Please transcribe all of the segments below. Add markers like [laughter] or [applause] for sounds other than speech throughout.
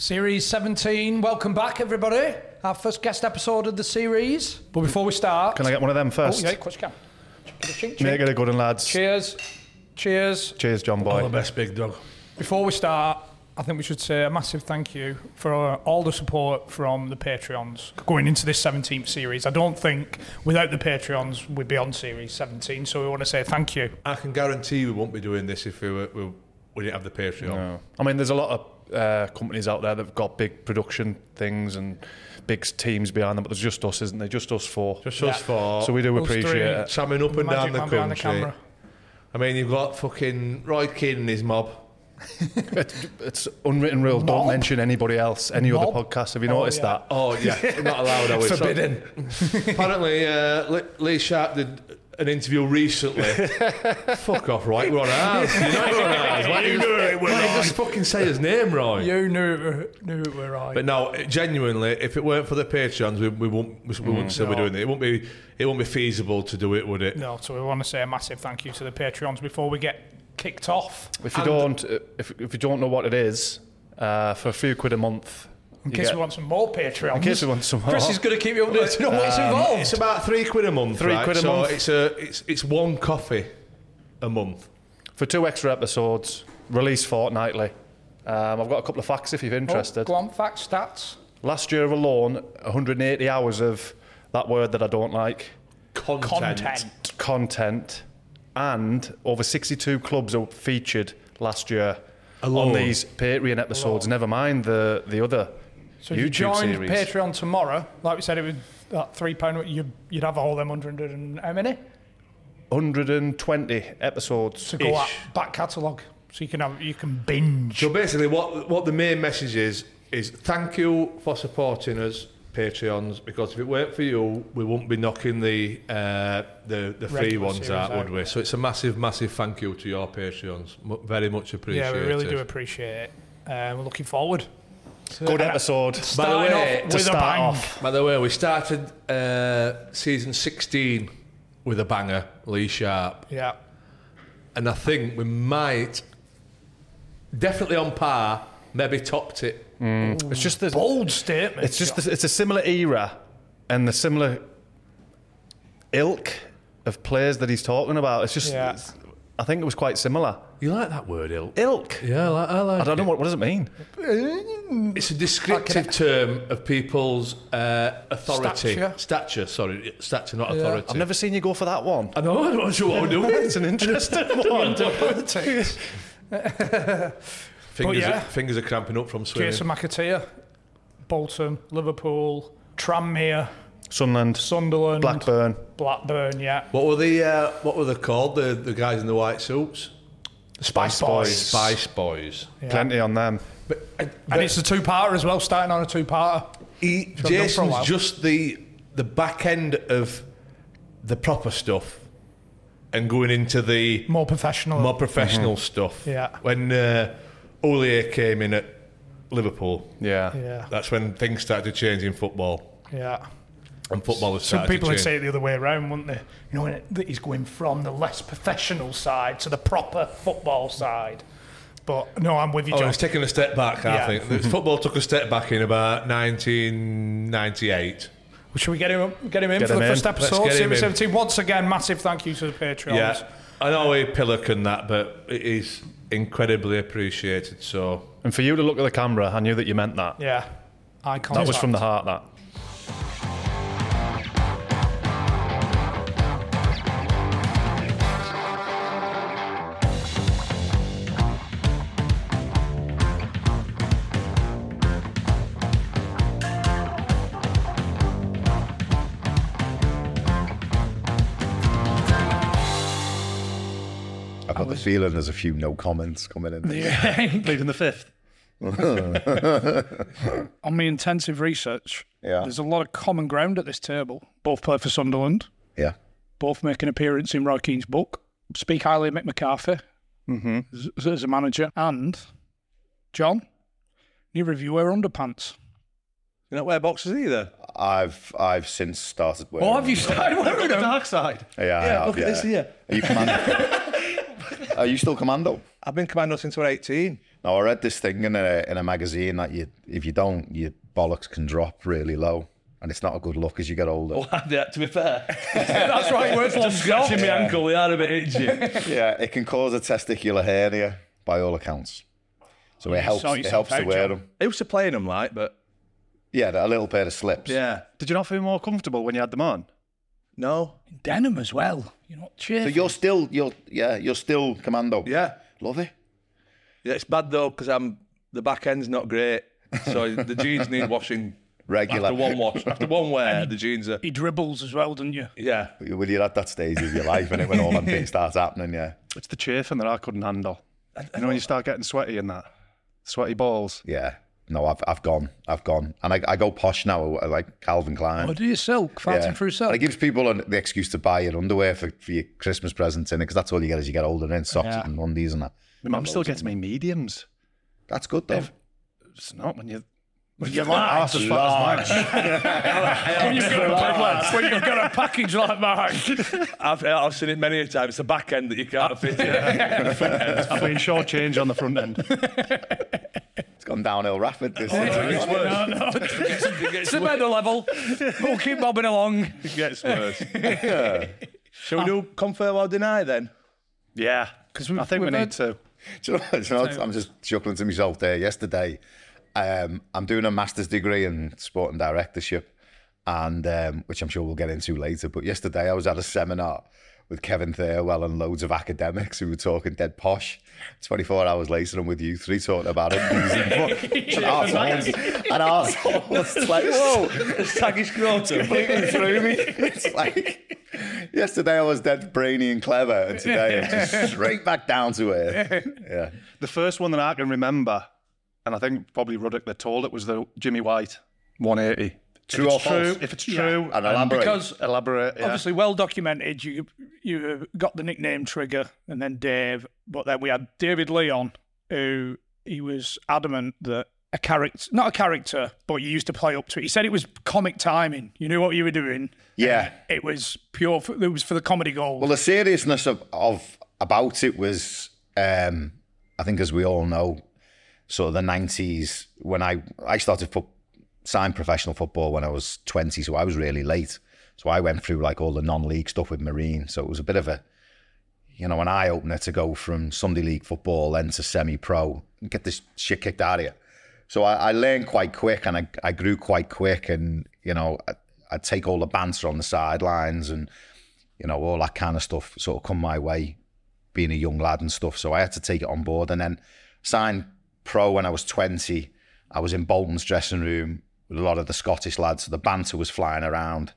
Series 17, welcome back, everybody. Our first guest episode of the series. But before we start. Can I get one of them Oh, first? yeah, of course you can. Chink, chink, Make it a good one, lads. Cheers. Cheers. Cheers, John All the Boy. best, big dog. Before we start, I think we should say a massive thank you for uh, all the support from the Patreons going into this 17th series. I don't think without the Patreons we'd be on series 17, so we want to say thank you. I can guarantee we won't be doing this if we, were, we, we didn't have the Patreon. No. I mean, there's a lot of uh, companies out there that've got big production things and big teams behind them, but there's just us, isn't there? Just us four. Just Yeah. us four. so we do Us appreciate three. it. Tramming up and Magic down the man behind the country. I mean, you've got fucking Roy Keane and his mob. [laughs] It- It's unwritten rule. Mob? Don't mention anybody else, any Mob? other podcast. Have you Oh, noticed yeah. that? Oh, yeah, not allowed. I was [laughs] Forbidden. Apparently, uh, Lee- Lee Sharp did an interview recently. [laughs] Fuck off, right? We're on ours. You know we're on [laughs] ours. Why You you, knew it, we're why you just fucking say his name, right? You knew it were, knew it were right. But no, genuinely, if it weren't for the Patreons, we, we won't we, we wouldn't still be No. doing it. It won't be it won't be feasible to do it, would it? No, so we want to say a massive thank you to the Patreons before we get kicked off. If you And- don't, uh, if, if you don't know what it is, uh, for a few quid a month, In you case get- we want some more Patreon. in case we want some more. Chris is going to keep you updated on what's involved. It's about three quid a month. Three right? quid a so month. It's a it's it's one coffee a month. for two extra episodes, released fortnightly. Um, I've got a couple of facts if you're Oh, interested. go on, facts, stats. Last year alone, 180 hours of that word that I don't like, Content. Content. content, and over 62 clubs are featured last year Alone. on these Patreon episodes. Never mind the the other So if YouTube you joined series. Patreon tomorrow, like we said, it was that three pound. You'd, you'd have all them hundred and how many 120 episodes. to go at back catalogue, so you can have you can binge. So basically, what what the main message is is thank you for supporting us, Patreons, because if it weren't for you, we wouldn't be knocking the uh, the the free ones out, out, would we? So it's a massive, massive thank you to your Patreons. Mu very much appreciated. yeah, we really do appreciate it. Uh, we're looking forward. Good episode. Starting way, to with a start bang. off. By the way, we started uh, season 16 with a banger, Lee Sharp. Yeah, And I think we might, definitely on par, maybe topped it. It's just the, bold statement. it's just the, it's a similar era and the similar ilk of players that he's talking about. It's just Yeah. it's- I think it was quite similar. You like that word, Il? Ilk. Yeah, I like, I like I don't know what what does it mean. [laughs] It's a descriptive term of people's uh, authority. Stature. Stature, sorry. Stature, not authority. I've never seen you go for that one. I know, I'm not sure what I'm doing. [laughs] It's an interesting [laughs] one. politics. Fingers, yeah. are, fingers are cramping up from swimming. Jason McAteer, Bolton, Liverpool, Tranmere, Sunland, Sunderland, Blackburn. Blackburn. Yeah, What were the uh, what were they called? The the guys in the white suits? the Spice Boys. Boys. Spice Boys. Yeah. Plenty on them. But, uh, And it's a two-parter as well, starting on a two-parter. he, done a. Jason's just the the back end of the proper stuff, and going into the More professional. more professional stuff. Mm-hmm. Yeah. When uh, Houllier came in at Liverpool, Yeah. yeah, that's when things started to change in football, yeah. And footballers Some started people to would say it the other way around, wouldn't they? You know, that he's going from the less professional side to the proper football side. But no, I'm with you, Oh, John. it's taken a step back. I Yeah. think [laughs] football took a step back in about 1998. Should we get him get him in Get for him the in. first Let's episode? get him Series 17. Once again, massive thank you to the Patreons. Yeah, I know we pillock and that, but it is incredibly appreciated. So And for you to look at the camera, I knew that you meant that. Yeah. Eye That was from the heart, that. Feeling there's a few no comments coming in. Leading [laughs] the fifth. [laughs] On my intensive research, Yeah. there's a lot of common ground at this table. Both play for Sunderland, Yeah. both make an appearance in Roy Keane's book, speak highly of Mick McCarthy mm-hmm. as, as a manager, and John, you review wear underpants. You don't wear boxes either. I've I've since started wearing. Oh, have you started wearing The them? dark side. Yeah, I Yeah, have, look at this here. Are you commando? [laughs] Are you still commando? I've been commando since we're 18. No, I read this thing in a in a magazine that you if you don't, your bollocks can drop really low, and it's not a good look as you get older. Well, yeah, to be fair, [laughs] That's right, words just scratching my ankle, they are a bit itchy. Yeah, it can cause a testicular hernia by all accounts. So it helps. sort It helps to wear them. I used to play in them, like, but Yeah, a little pair of slips. yeah, Did you not feel more comfortable when you had them on? No, Denim as well. You're not So you're still you're yeah you're still commando. yeah, love it. yeah. It's bad though because I'm the back end's not great, so the [laughs] jeans need washing Regular. after one wash. After one wear, the jeans are He dribbles as well, doesn't you? yeah. When you're at that stage of your life, and it when all them things starts [laughs] happening, yeah, It's the chafing that I couldn't handle. You know when you start getting sweaty and that, sweaty balls. yeah. No, I've I've gone, I've gone, and I, I go posh now, I like Calvin Klein. Or do you silk? Farting Yeah. through And silk? it gives people an, the excuse to buy your underwear for, for your Christmas presents in it, because that's all you get as you get older, in socks Yeah. and undies and that. My mum still gets me mediums. That's good though. It's not when you. When you're Half as fat as mine. [laughs] when you've got a, when you've got a package like mine. [laughs] I've I've seen it many a time. It's the back end that you can't fit. in. [laughs] I've been short change on the front end. It's gone downhill rapid. This No, no. It's a better level. We'll keep bobbing along. It gets worse. Shall we do confirm or deny then? Yeah, because I think we we've need had- to. Do you know, do you know what? I'm just chuckling to myself there. Yesterday, um, I'm doing a master's degree in sport and directorship, and um, which I'm sure we'll get into later. But yesterday, I was at a seminar with Kevin Thelwell and loads of academics who were talking dead posh. 24 hours later, I'm with you three talking about it. [laughs] and arseholes. And arseholes. [laughs] It's like, whoa, Saggy scrotum. completely through me. It's like yesterday I was dead brainy and clever, and today I'm just [laughs] straight back down to earth. Yeah. The first one that I can remember, and I think probably Ruddock that told it was the Jimmy White 180. True if or it's true, false? if it's true, And elaborate. Because elaborate. Yeah. obviously well documented, you you got the nickname Trigger and then Dave, but then we had David Leon, who he was adamant that a character, not a character, but you used to play up to it. He said it was comic timing. You knew what you were doing. Yeah. It was pure. For, it was for the comedy gold. Well, the seriousness of, of about it was, um, I think, as we all know, sort of the nineties when I I started fo- signed professional football when I was twenty, so I was really late. So I went through like all the non-league stuff with Marine. So it was a bit of a, you know, an eye opener to go from Sunday league football then to semi-pro and get this shit kicked out of you. So I, I learned quite quick and I, I grew quite quick and, you know, I, I'd take all the banter on the sidelines and, you know, all that kind of stuff sort of come my way being a young lad and stuff. So I had to take it on board and then signed pro when I was 20. I was in Bolton's dressing room with a lot of the Scottish lads. So the banter was flying around.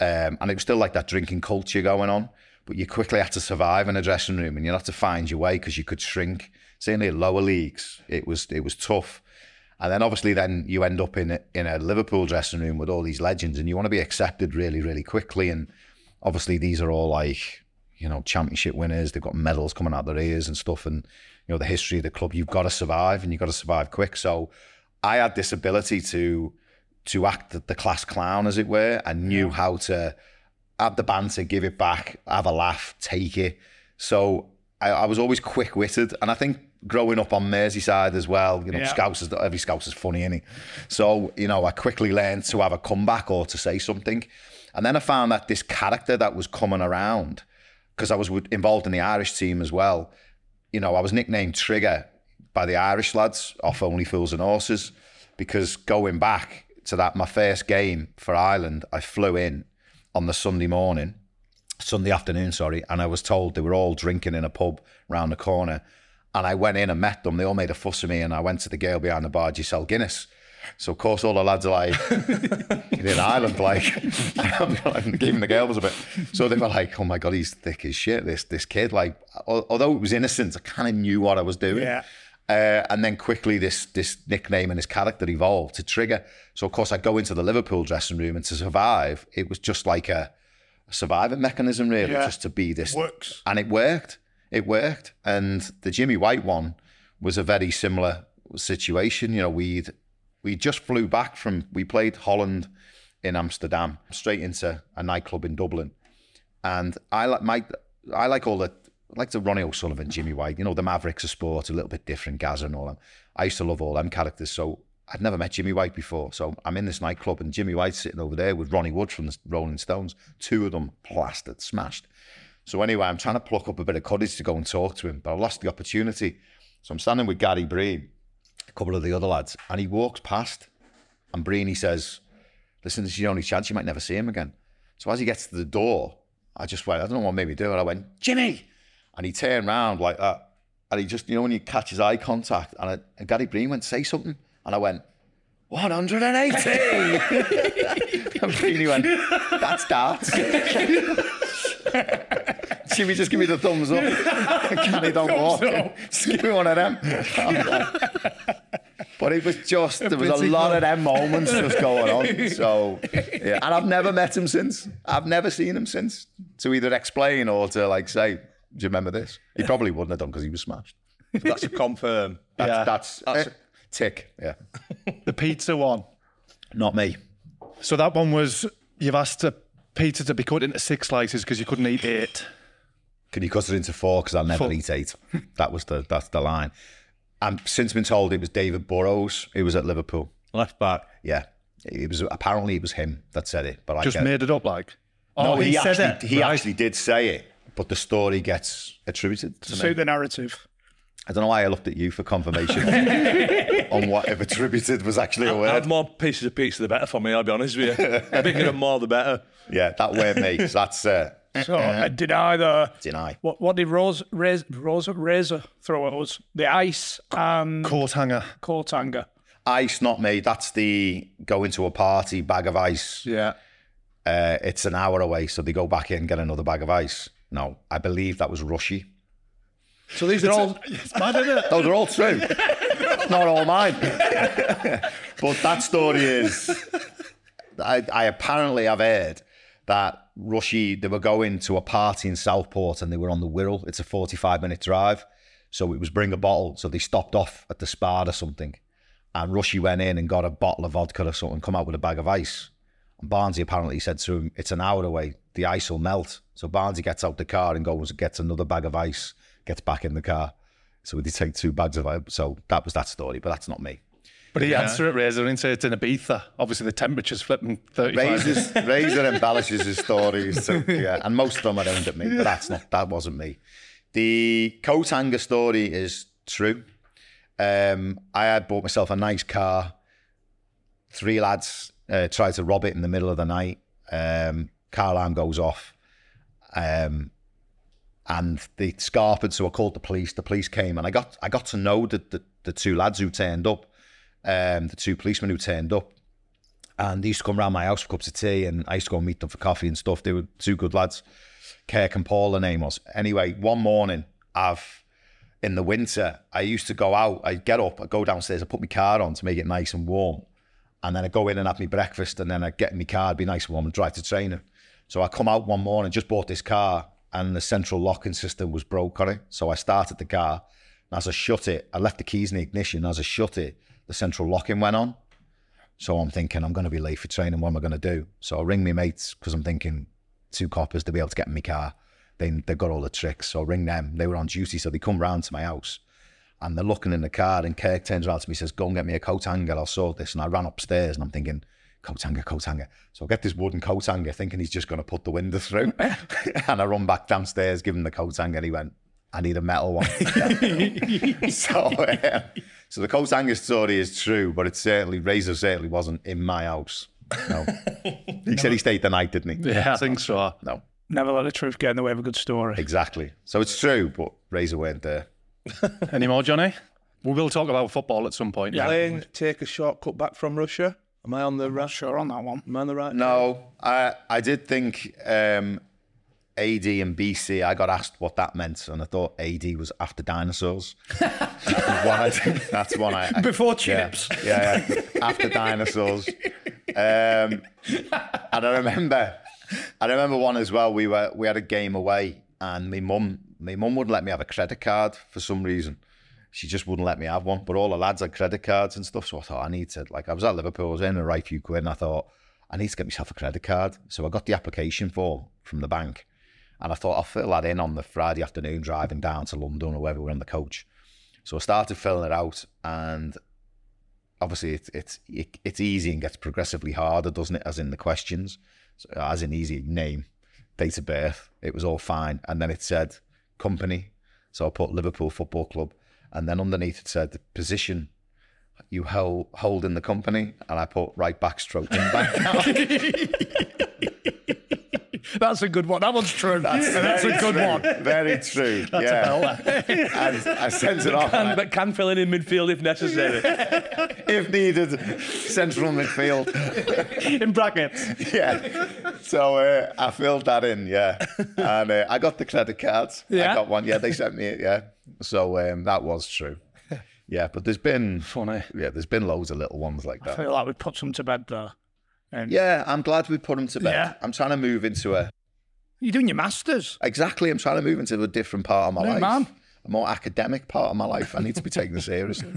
Um, and it was still like that drinking culture going on. But you quickly had to survive in a dressing room and you had to find your way because you could shrink. Certainly at lower leagues, it was it was tough. And then obviously then you end up in a, in a Liverpool dressing room with all these legends and you want to be accepted really, really quickly. And obviously these are all like, you know, championship winners. They've got medals coming out their ears and stuff. And, you know, the history of the club, you've got to survive and you've got to survive quick. So I had this ability to to act the class clown, as it were, and knew how to have the banter, give it back, have a laugh, take it. So I, I was always quick witted. And I think growing up on Merseyside as well, you know, Yeah. Scouts is every Scouts is funny, is So, you know, I quickly learned to have a comeback or to say something. And then I found that this character that was coming around, because I was involved in the Irish team as well, you know, I was nicknamed Trigger by the Irish lads off Only Fools and Horses, because going back to that, my first game for Ireland, I flew in on the Sunday morning, Sunday afternoon, sorry, and I was told they were all drinking in a pub round the corner. And I went in and met them. They all made a fuss of me, and I went to the girl behind the bar, Giselle Guinness. So of course all the lads are like, "You're in Ireland, like." [laughs] I'm giving the girls a bit. So they were like, "Oh my god, he's thick as shit." This this kid, like, although it was innocent, I kind of knew what I was doing. Yeah. Uh, and then quickly this this nickname and his character evolved to trigger. So of course I go into the Liverpool dressing room and to survive, it was just like a, a surviving mechanism really, Yeah. just to be this Works. and it worked. It worked. And the Jimmy White one was a very similar situation. You know, we'd we just flew back from we played Holland in Amsterdam, straight into a nightclub in Dublin. And I like my I like all the like the Ronnie O'Sullivan, Jimmy White, you know, the Mavericks of sport, a little bit different, Gaza and all them. I used to love all them characters. So I'd never met Jimmy White before. So I'm in this nightclub and Jimmy White's sitting over there with Ronnie Wood from the Rolling Stones, two of them plastered, smashed. So anyway, I'm trying to pluck up a bit of courage to go and talk to him, but I lost the opportunity. So I'm standing with Gary Breen, a couple of the other lads, and he walks past, and Breen he says, "Listen, this is your only chance. You might never see him again." So as he gets to the door, I just went, I don't know what made me do it. I went, Jimmy, and he turned round like that, and he just, you know, when you catch his eye contact, and, I, and Gary Breen went, "Say something," and I went. 180! [laughs] and Breen went, that's darts. [laughs] Jimmy, just give me the thumbs up. [laughs] Kenny, don't walk. Just give me one of them. but it was just, there was a lot of them moments just going on. So, yeah. And I've never met him since. I've never seen him since to either explain or to like say, do you remember this? He probably wouldn't have done because he was smashed. That's a confirm. [laughs] That's, Yeah. that's, That's eh, tick. Yeah. [laughs] The pizza one. Not me. So that one was you've asked a pizza to be cut into six slices because you couldn't eat eight. Can you cut it into four? Because I'll never Four. eat eight. [laughs] That was the that's the line. I've since been told it was David Burrows who was at Liverpool. Left back. Yeah, it was apparently it was him that said it. But I Just get, made it up like. no, Oh, he said actually, it. He Right. actually did say it, but the story gets attributed to me. Suit the narrative. I don't know why I looked at you for confirmation [laughs] on what if attributed was actually a Have word. more pieces of pizza, the better for me. I'll be honest with you. The bigger and more, the better. Yeah, that weren't me. So that's uh, So uh, did either deny. what what did Rose Rez, Rosa Razor throw at us? The ice and Court hanger. Court hanger. Ice, not me. That's the going to a party, bag of ice. Yeah. Uh, it's an hour away, so they go back in get another bag of ice. No, I believe that was Rushy. So these are all. It's mad, isn't it? No, they're all true. Not all mine. but that story is, I, I apparently have heard that Rushy, they were going to a party in Southport and they were on the Wirral. It's a 45 minute drive. So it was bring a bottle. So they stopped off at the Spard or something. And Rushy went in and got a bottle of vodka or something, come out with a bag of ice. And Barnesy apparently said to him, It's an hour away. The ice will melt. So Barnesy gets out the car and goes and gets another bag of ice, gets back in the car. So they take two bags of ice. So that was that story, but that's not me. But he answered it, Razor, and said it's in Ibiza. Obviously, the temperature's flipping 35. Razors, [laughs] Razor embellishes his stories. So, yeah, and most of them are aimed at me, but that's not. That wasn't me. The coat hanger story is true. Um, I had bought myself a nice car. Three lads uh, tried to rob it in the middle of the night. Um, car alarm goes off. Um, and they scarpered, so I called the police. The police came, and I got I got to know the the, the two lads who turned up, um, the two policemen who turned up, and they used to come round my house for cups of tea, and I used to go and meet them for coffee and stuff. They were two good lads. Kirk and Paul, the name was. Anyway, one morning, I've in the winter, I used to go out. I'd get up, I'd go downstairs, I'd put my car on to make it nice and warm, and then I'd go in and have my breakfast, and then I'd get in my car, it'd be nice and warm, and drive to training. So I come out one morning, just bought this car, and the central locking system was broke on it. So I started the car, and as I shut it, I left the keys in the ignition. As I shut it, the central locking went on. So I'm thinking, I'm going to be late for training. What am I going to do? So I ring my mates because I'm thinking two coppers to be able to get in my car. They, they've got all the tricks. So I ring them. They were on duty. So they come round to my house and they're looking in the car. And Kirk turns around to me and says, Go and get me a coat hanger. I'll sort this. And I ran upstairs and I'm thinking, Coat hanger, coat hanger. So I get this wooden coat hanger thinking he's just going to put the window through. [laughs] [laughs] and I run back downstairs, give him the coat hanger. And he went, I need a metal one. [laughs] so, uh, so the coat hanger story is true, but it certainly, Razor certainly wasn't in my house. No. he said he stayed the night, didn't he? Yeah, I think so. No, Never let the truth get in the way of a good story. exactly. So it's true, but Razor weren't there. Any more, Johnny? We will talk about football at some point. Plane, take a shortcut back from Russia. Am I on the right? Sure on that one. Am I on the right? No, I I did think um, AD and BC. I got asked what that meant, and I thought AD was after dinosaurs. that's one. I, that's one I, I- Before yeah, chips. Yeah, yeah, after dinosaurs. Um, and I remember, I remember one as well. We were we had a game away, and my mum, my mum wouldn't let me have a credit card for some reason. She just wouldn't let me have one. But all the lads had credit cards and stuff. So I thought I need to like I was at Liverpool, I was in a right few quid, and I thought I need to get myself a credit card. So I got the application form from the bank, and I thought I'll fill that in on the Friday afternoon driving down to London or wherever we're on the coach. So I started filling it out, and obviously it's it's it, it's easy and gets progressively harder, doesn't it? As in the questions, so, as in easy name, date of birth, it was all fine, and then it said company, so I put Liverpool Football Club, and then underneath it said the position you hold hold in the company, and I put right backstroke in back. [laughs] That's a good one. That one's true. That's, that's a good one. Very true. yeah. And I sent it off. and I- But can fill in in midfield if necessary. [laughs] if needed, central midfield. [laughs] In brackets. yeah. So uh, I filled that in, yeah, and uh, I got the credit cards. Yeah? I got one. Yeah, they sent me it. Yeah. So um, that was true. [laughs] Yeah, but there's been Funny. Yeah, there's been loads of little ones like that. I that. feel like we put some to bed there. And Yeah, I'm glad we put them to bed. Yeah. I'm trying to move into a You're doing your masters. exactly. I'm trying to move into a different part of my life. man. A more academic part of my life. I need to be taken [laughs] seriously.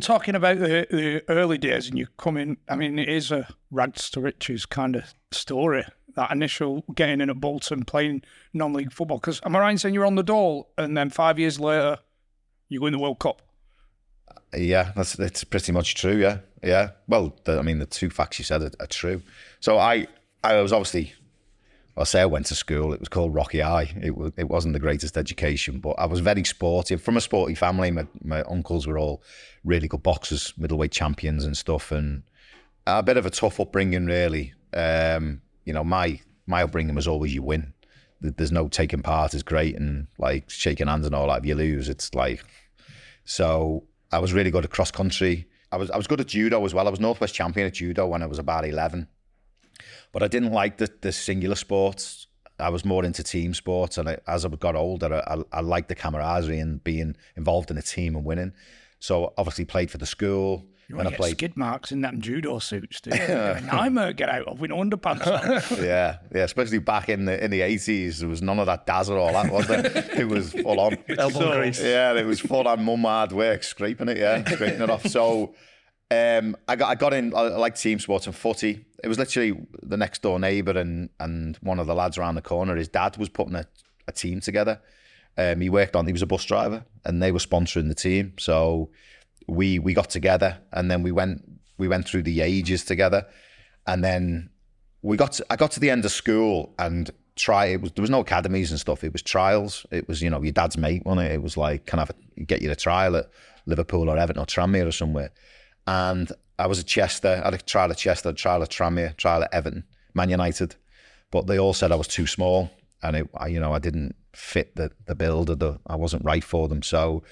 Talking about the, the early days and you come in, I mean, it is a rags to riches kind of story. That initial getting in at Bolton, playing non league football. Because am I right in saying you're on the dole and then five years later, you win the World Cup? Yeah, that's that's pretty much true. Yeah, yeah. Well, the, I mean, the two facts you said are, are true. So I, I was obviously, I'll say I went to school. It was called Rocky Eye. It was, it wasn't the greatest education, but I was very sporty. From a sporty family, my my uncles were all really good boxers, middleweight champions and stuff, and a bit of a tough upbringing, really. Um, you know, my my upbringing was always you win. There's no taking part is great, and like shaking hands and all that. If you lose, it's like so I was really good at cross country. I was I was good at judo as well. I was Northwest champion at judo when I was about eleven. But I didn't like the, the singular sports. I was more into team sports, and I, as I got older, I, I liked the camaraderie and being involved in a team and winning. So obviously played for the school. You want to get played, skid marks in them judo suits, do you? a nightmare get out of with no underpants on. [laughs] yeah, yeah, especially back in the in the eighties, there was none of that dazzle or that, was there? it was [laughs] full on. Elbow grease. Yeah, it was full on mum hard work, scraping it, yeah, [laughs] scraping it off. So um, I got I got in. I like team sports and footy. It was literally the next door neighbour and and one of the lads around the corner. His dad was putting a, a team together. Um, he worked on. He was a bus driver, and they were sponsoring the team. So we we got together, and then we went we went through the ages together, and then we got to, I got to the end of school and try it was there was no academies and stuff. It was trials. It was you know your dad's mate, wasn't it? It was like can I get you a trial at Liverpool or Everton or Tranmere or somewhere. And I was at Chester. I had a trial at Chester, trial at Tranmere, trial at Everton, Man United, but they all said I was too small and it, I, you know I didn't fit the the build or the I wasn't right for them. So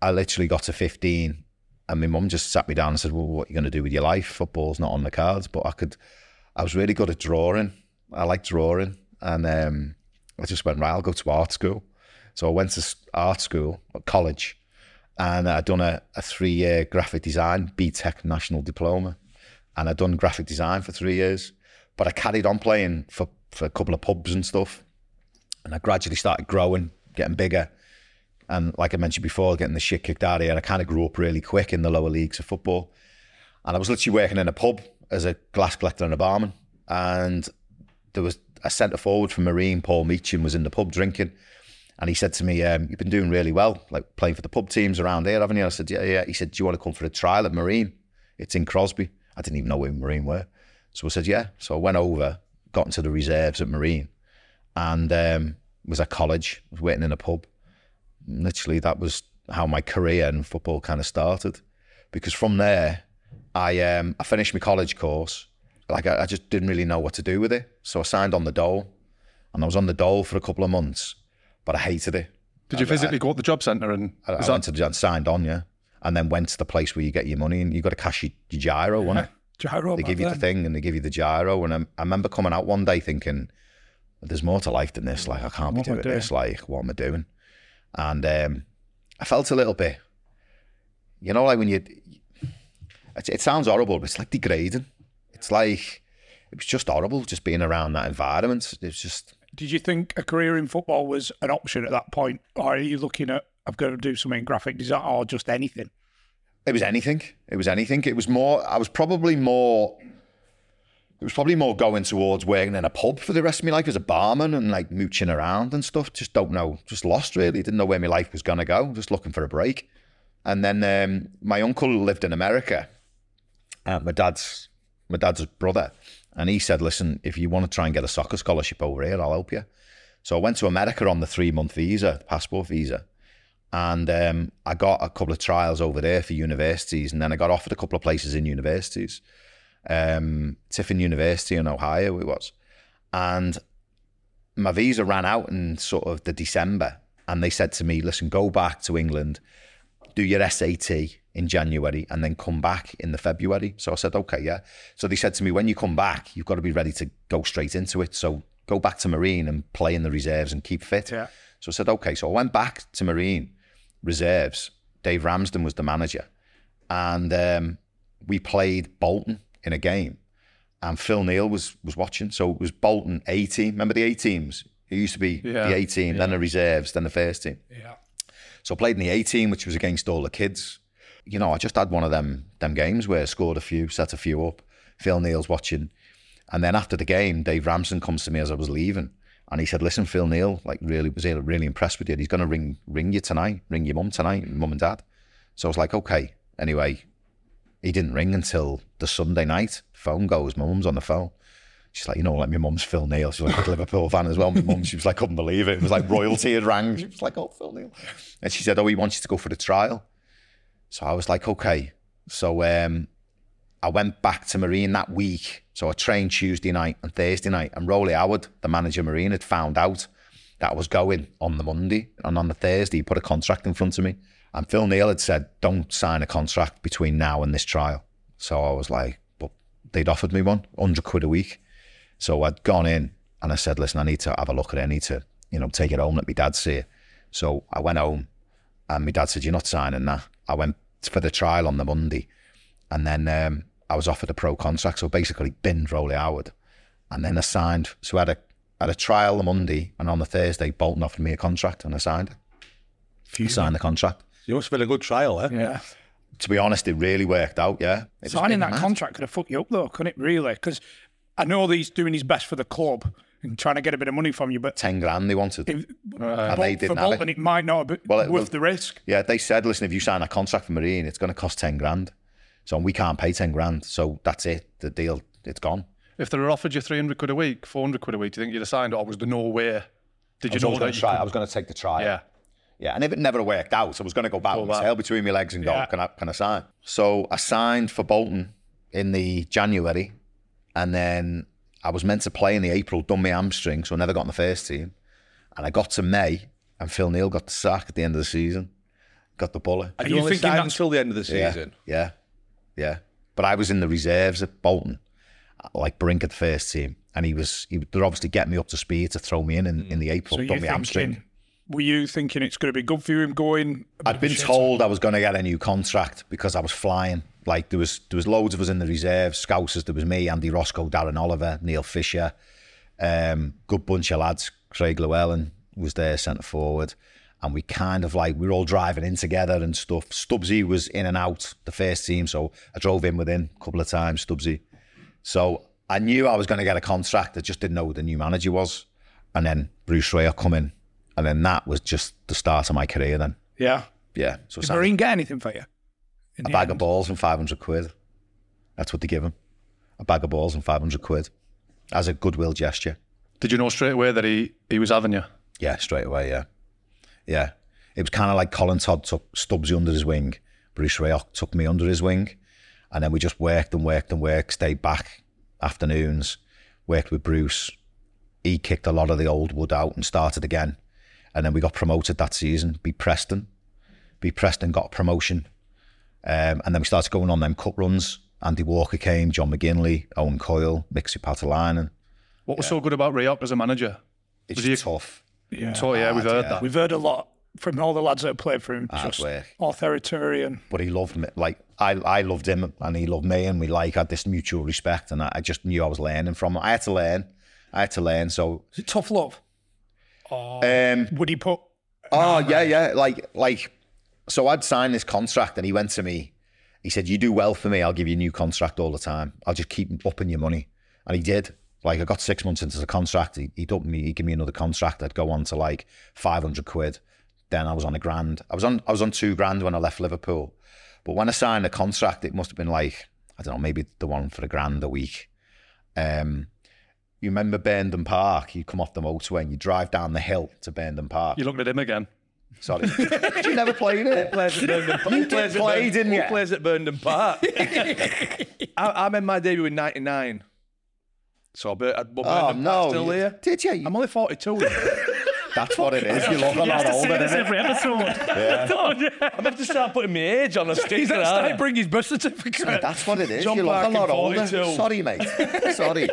I literally got to 15 and my mum just sat me down and said, "Well, what are you going to do with your life? Football's not on the cards." But I could, I was really good at drawing. I like drawing, and um, I just went right. I'll go to art school. So I went to art school at college, and I'd done a, a three-year graphic design BTEC national diploma, and I'd done graphic design for three years. But I carried on playing for for a couple of pubs and stuff, and I gradually started growing, getting bigger. And like I mentioned before, getting the shit kicked out of you. And I kind of grew up really quick in the lower leagues of football. And I was literally working in a pub as a glass collector and a barman. And there was a centre forward from Marine, Paul Meacham, was in the pub drinking. And he said to me, um, You've been doing really well, like playing for the pub teams around here, haven't you? I said, Yeah, yeah. He said, Do you want to come for a trial at Marine? It's in Crosby. I didn't even know where Marine were. So I said, Yeah. So I went over, got into the reserves at Marine, and um, was at college, was waiting in a pub literally that was how my career in football kind of started because from there i um i finished my college course like I, I just didn't really know what to do with it so i signed on the dole and i was on the dole for a couple of months but i hated it Did you physically go to the job centre and i, I that- went to the signed on yeah and then went to the place where you get your money and you got to cash your, your gyro, wasn't it? [laughs] Gyro. They give you the thing and they give you the gyro. And I, I remember coming out one day thinking, there's more to life than this. Like, I can't be What am I doing this. Like, what am I doing? And um, I felt a little bit, you know, like when you, it, it sounds horrible, but it's like degrading. It's like, it was just horrible just being around that environment. It's just, Did you think a career in football was an option at that point, or are you looking at I've got to do something in graphic design or just anything? It was anything. It was anything. It was more. I was probably more. It was probably more going towards working in a pub for the rest of my life as a barman and like mooching around and stuff. Just don't know. Just lost really. Didn't know where my life was gonna go. Just looking for a break. And then um, my uncle lived in America. Uh, my dad's my dad's brother, and he said, "Listen, if you want to try and get a soccer scholarship over here, I'll help you." So I went to America on the three month visa, passport visa and um, I got a couple of trials over there for universities, and then I got offered a couple of places in universities. Um, Tiffin University in Ohio, it was, and my visa ran out in sort of the December, and they said to me, "Listen, go back to England, do your SAT in January, and then come back in the February." So I said, "Okay, yeah." So they said to me, "When you come back, you've got to be ready to go straight into it. So go back to Marine and play in the reserves and keep fit." Yeah. So I said, "Okay." So I went back to Marine reserves. Dave Ramsden was the manager, and um, we played Bolton in a game, and Phil Neal was was watching. So it was Bolton A team. Remember the A teams? It used to be Yeah, the A team, then the reserves, then the first team. Yeah. So I played in the A team, which was against all the kids. You know, I just had one of them them games where I scored a few, set a few up. Phil Neal's watching, and then after the game, Dave Ramsden comes to me as I was leaving, and he said, "Listen, Phil Neal, like really was really impressed with you. He's going to ring ring you tonight, ring your mum tonight, mum and dad." So I was like, "Okay." Anyway, he didn't ring until the Sunday night. Phone goes, my mum's on the phone. She's like, you know, like my mum's Phil Neal. She's like a Liverpool fan as well. My mum, she was like, couldn't believe it. It was like royalty had rang. She was like, oh, Phil Neal. And she said, oh, he wants you to go for the trial. So I was like, okay. So um, I went back to Marine that week. So I trained Tuesday night and Thursday night. And Roly Howard, the manager Marine, had found out that I was going on the Monday. And on the Thursday, he put a contract in front of me. And Phil Neal had said, don't sign a contract between now and this trial. So I was like, but they'd offered me one, 100 quid a week. So I'd gone in and I said, listen, I need to have a look at it. I need to, you know, take it home, let my dad see it. So I went home and my dad said, you're not signing that. I went for the trial on the Monday and then um, I was offered a pro contract. So basically binned Roly Howard. And then I signed. So I had a, had a trial the Monday and on the Thursday, Bolton offered me a contract and I signed it. I signed the contract. You must have been a good trial, eh? Yeah. To be honest, it really worked out, yeah. It Signing that mad. contract could have fucked you up, though, couldn't it, really? Because I know that he's doing his best for the club and trying to get a bit of money from you, but 10 grand they wanted. if, and they didn't have Bolton, it. it might not have been Well, it- worth well- the risk. Yeah, they said, listen, if you sign a contract for Marine, it's going to cost 10 grand. So we can't pay 10 grand. So that's it. The deal, it's gone. If they were offered you 300 quid a week, 400 quid a week, do you think you'd have signed it or was there no way? Did you know that you try. I was going to take the trial. Yeah. Yeah, and if it never worked out, I was going to go back with my tail between my legs and go, Yeah. can I, can I sign? So I signed for Bolton in the January, and then I was meant to play in the April, done my hamstring, so I never got in the first team. And I got to May, and Phil Neal got the sack at the end of the season, got the bullet. And Are you, you only thinking signed that's- until the end of the season. yeah, yeah. But I was in the reserves at Bolton, like Brink at the first team, and he was. He, they're obviously getting me up to speed to throw me in in, hmm. in the April, So done you're my hamstring. Were you thinking it's going to be good for him going? I'd been told I was going to get a new contract because I was flying. Like there was there was loads of us in the reserves, Scousers. There was me, Andy Roscoe, Darren Oliver, Neil Fisher, um, good bunch of lads. Craig Llewellyn was there, centre forward, and we kind of like we were all driving in together and stuff. Stubbsy was in and out the first team, so I drove in with him a couple of times. Stubbsy, so I knew I was going to get a contract. I just didn't know who the new manager was, and then Bruce Ray come in, and then that was just the start of my career. Then. Yeah. Yeah. So Did Sam- Marine get anything for you? In a bag end? of balls and 500 quid. That's what they give him. A bag of balls and 500 quid as a goodwill gesture. Did you know straight away that he, he was having you? Yeah, straight away, yeah. Yeah. It was kind of like Colin Todd took Stubbsy under his wing, Bruce Rioch took me under his wing, and then we just worked and worked and worked, stayed back afternoons, worked with Bruce. He kicked a lot of the old wood out and started again. And then we got promoted that season, beat Preston. Beat Preston, got a promotion. Um, and then we started going on them cup runs. Andy Walker came, John McGinley, Owen Coyle, Mixu Paatelainen. What was so good about Rioch as a manager? It's Was he- tough. Yeah. So yeah, we've heard yeah. that. We've heard a lot from all the lads that have played for him. Hard just work. authoritarian. but he loved me. Like I, I loved him, and he loved me, and we like had this mutual respect, and I, I just knew I was learning from him. I had to learn. I had to learn. So, Is it tough love? Um, Would he put? oh yeah, yeah, like like. So I'd signed this contract, and he went to me. He said, "You do well for me. I'll give you a new contract all the time. I'll just keep upping your money." And he did. Like I got six months into the contract, he he upped me. He gave me another contract. I'd go on to like five hundred quid. Then I was on a grand. I was on I was on two grand when I left Liverpool. But when I signed the contract, it must have been like I don't know, maybe the one for a grand a week. Um, you remember Burnden Park? You come off the motorway and you drive down the hill to Burnden Park. You looked at him again. Sorry, Did [laughs] you never played it. plays at Burnden Park. You did play, didn't you? Who plays at Burnden Park? [laughs] I, I made my debut in '99. So, but, but Oh Burnham no! Park's still you- here. Did you? I'm only 42. [laughs] That's what it is. You look a lot older. this innit? every episode. [laughs] I'm going to start putting my age on a He's sticker. started aren't I? bring his birth certificate. That's what it is. John you look a lot older. Sorry, mate. Sorry.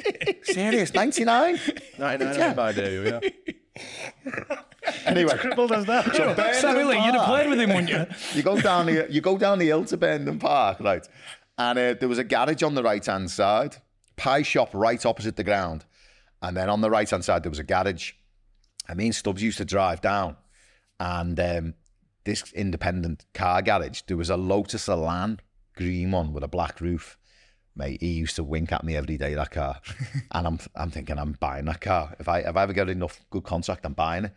[laughs] Serious. 99? 99 I made my yeah. [laughs] Anyway. Crippled as that. So Burnham Sammy Lee, you'd have played with him, wouldn't you? you go down the you go down the hill to Burnden Park, right? And uh, there was a garage on the right hand side, pie shop right opposite the ground, and then on the right hand side there was a garage. I mean, Stubbs used to drive down, and um, this independent car garage there was a Lotus Elan green one with a black roof. Mate, he used to wink at me every day that car, [laughs] and I'm I'm thinking I'm buying that car. If I if I ever get enough good contract, I'm buying it.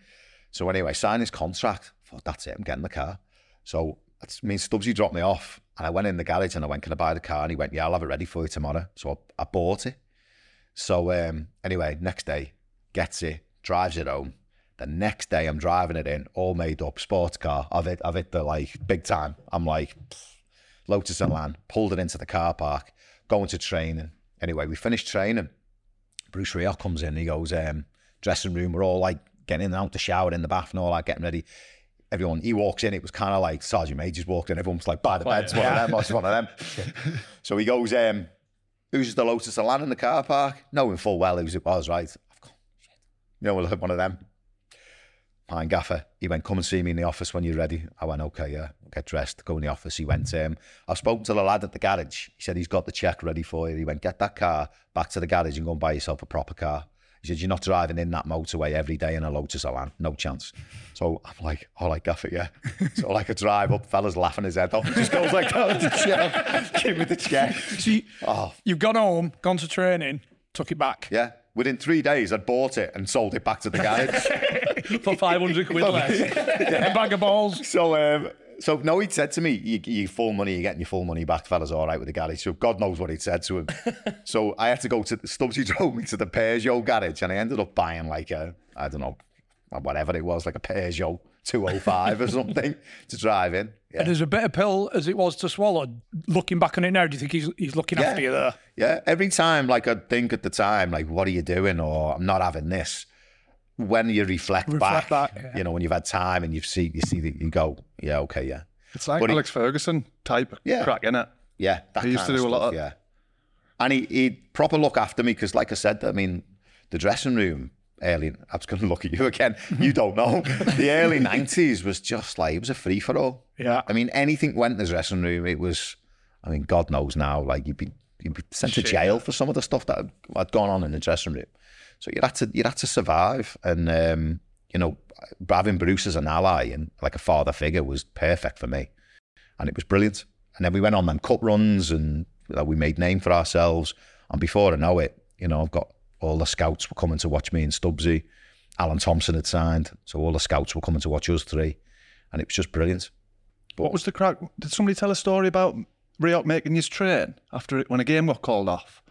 So anyway, sign his contract. Thought that's it. I'm getting the car. So that's me and Stubbsy dropped me off, and I went in the garage and I went, "Can I buy the car?" And he went, "Yeah, I'll have it ready for you tomorrow." So I, I bought it. So um, anyway, next day, gets it, drives it home. The next day, I'm driving it in, all made up, sports car. I've hit, I've hit the like big time. I'm like, pff, Lotus Elan, pulled it into the car park, going to training. Anyway, we finished training. Bruce Rioch comes in. He goes, um, dressing room. We're all like getting in and out the shower, in the bath, and all that, getting ready. Everyone, he walks in. It was kind of like Sergeant Major's walked in. Everyone's like, by the beds, one of them, it's one of them. [laughs] so he goes, um, who's the Lotus Elan in the car park? Knowing full well who it was, right? I've gone, shit. You know, one of them. Pine Gaffer, he went, come and see me in the office when you're ready. I went, okay, yeah, get dressed, go in the office. He went, um, I've spoken to the lad at the garage. He said he's got the check ready for you. He went, get that car back to the garage and go and buy yourself a proper car. He said, you're not driving in that motorway every day in a Lotus Elan, no chance. So I'm like, all right, Gaffer, yeah. [laughs] So like I drive up, fella's laughing his head off. He just goes like, oh, the check. Give me the check. So you, Oh, you've gone home, gone to training, took it back. yeah. Within three days, I'd bought it and sold it back to the garage. [laughs] For 500 quid less. [laughs] A bag of balls. So, um, so no, he'd said to me, you, you full money, you're getting your full money back, fella's all right with the garage. So God knows what he'd said to him. [laughs] so I had to go to, the Stubbsy drove me to the Peugeot garage and I ended up buying like a, I don't know, whatever it was, like a Peugeot 205 or something to drive in. Yeah. And as a bitter pill as it was to swallow, looking back on it now, do you think he's, he's looking Yeah. after you there? Yeah, every time, like I'd think at the time, like, what are you doing? Or I'm not having this. When you reflect, Reflect back, back, yeah. you know, when you've had time and you've see, you see that you go, yeah, okay, yeah, It's like But he- Alex Ferguson type Yeah. crack, innit? yeah. That He used kind to do a lot of- yeah. And he he'd proper look after me because, like I said, I mean, the dressing room early. I was going to look at you again. You don't know. the early [laughs] nineties was just like it was a free for all. Yeah. I mean, anything went in the dressing room. It was. I mean, God knows now. Like you'd be you'd be sent to jail for some of the stuff that had- had gone on in the dressing room. So you had to you had to survive, and um, you know, having Bruce as an ally and like a father figure was perfect for me, and it was brilliant. And then we went on them cup runs, and you know, we made name for ourselves. And before I know it, you know, I've got all the scouts were coming to watch me and Stubbsy. Alan Thompson had signed, so all the scouts were coming to watch us three, and it was just brilliant. What was the crack? Did somebody tell a story about Rioch making his train after it when a game got called off?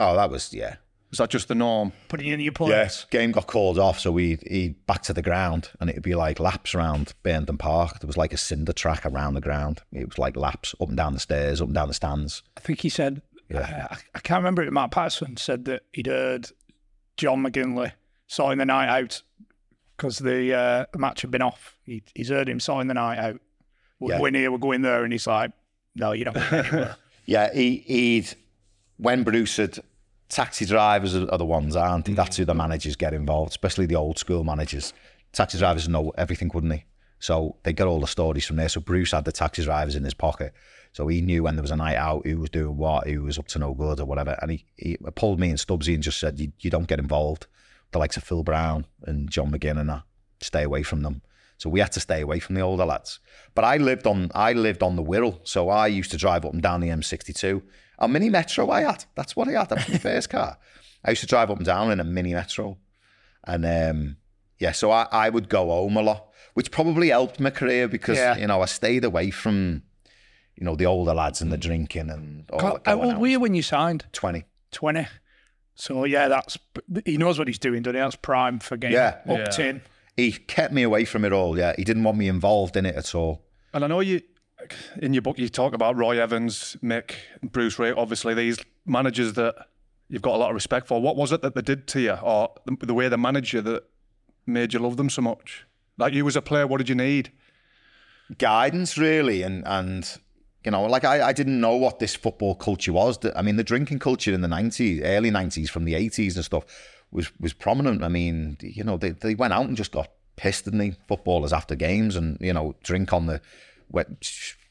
Oh, that was yeah. Was that just the norm? Putting in your place. Yes, game got called off, so we he back to the ground, and it'd be like laps around Burnden Park. There was like a cinder track around the ground. It was like laps up and down the stairs, up and down the stands. I think he said, Yeah. I, I can't remember it. Matt Patterson said that he'd heard John McGinley sawing the night out because the uh, match had been off. He, he's heard him sawing the night out. We're Yeah. going here, we're going there, and he's like, "No, you're not. [laughs] Yeah, he, he'd when Bruce had taxi drivers are, the ones, aren't they? That's who the managers get involved, especially the old school managers. Taxi drivers know everything, wouldn't they? So they get all the stories from there. So Bruce had the taxi drivers in his pocket. So he knew when there was a night out, who was doing what, who was up to no good or whatever. And he, he pulled me and Stubbsy and just said, you, you don't get involved. The likes of Phil Brown and John McGinn and that, stay away from them. So we had to stay away from the older lads. But I lived on I lived on the Wirral, so I used to drive up and down the M62. A mini metro I had. That's what I had. That was my first car. [laughs] I used to drive up and down in a mini metro. And um, yeah, so I, I would go home a lot, which probably helped my career because, Yeah. you know, I stayed away from, you know, the older lads and the hmm. drinking and all that How old were you when you signed? 20. 20. So, yeah, that's he knows what he's doing, doesn't he? That's prime for getting Yeah. upped in. He kept me away from it all, yeah. He didn't want me involved in it at all. And I know you, in your book, you talk about Roy Evans, Mick, Bruce Rioch. Obviously, these managers that you've got a lot of respect for. What was it that they did to you, or the, the way they managed you that made you love them so much? Like you as a player, what did you need? guidance really and and you know like I, I didn't know what this football culture was. I mean the drinking culture in the 90s early 90s from the 80s and stuff was was prominent. I mean you know they, they went out and just got pissed didn't they? Footballers after games and you know drink on the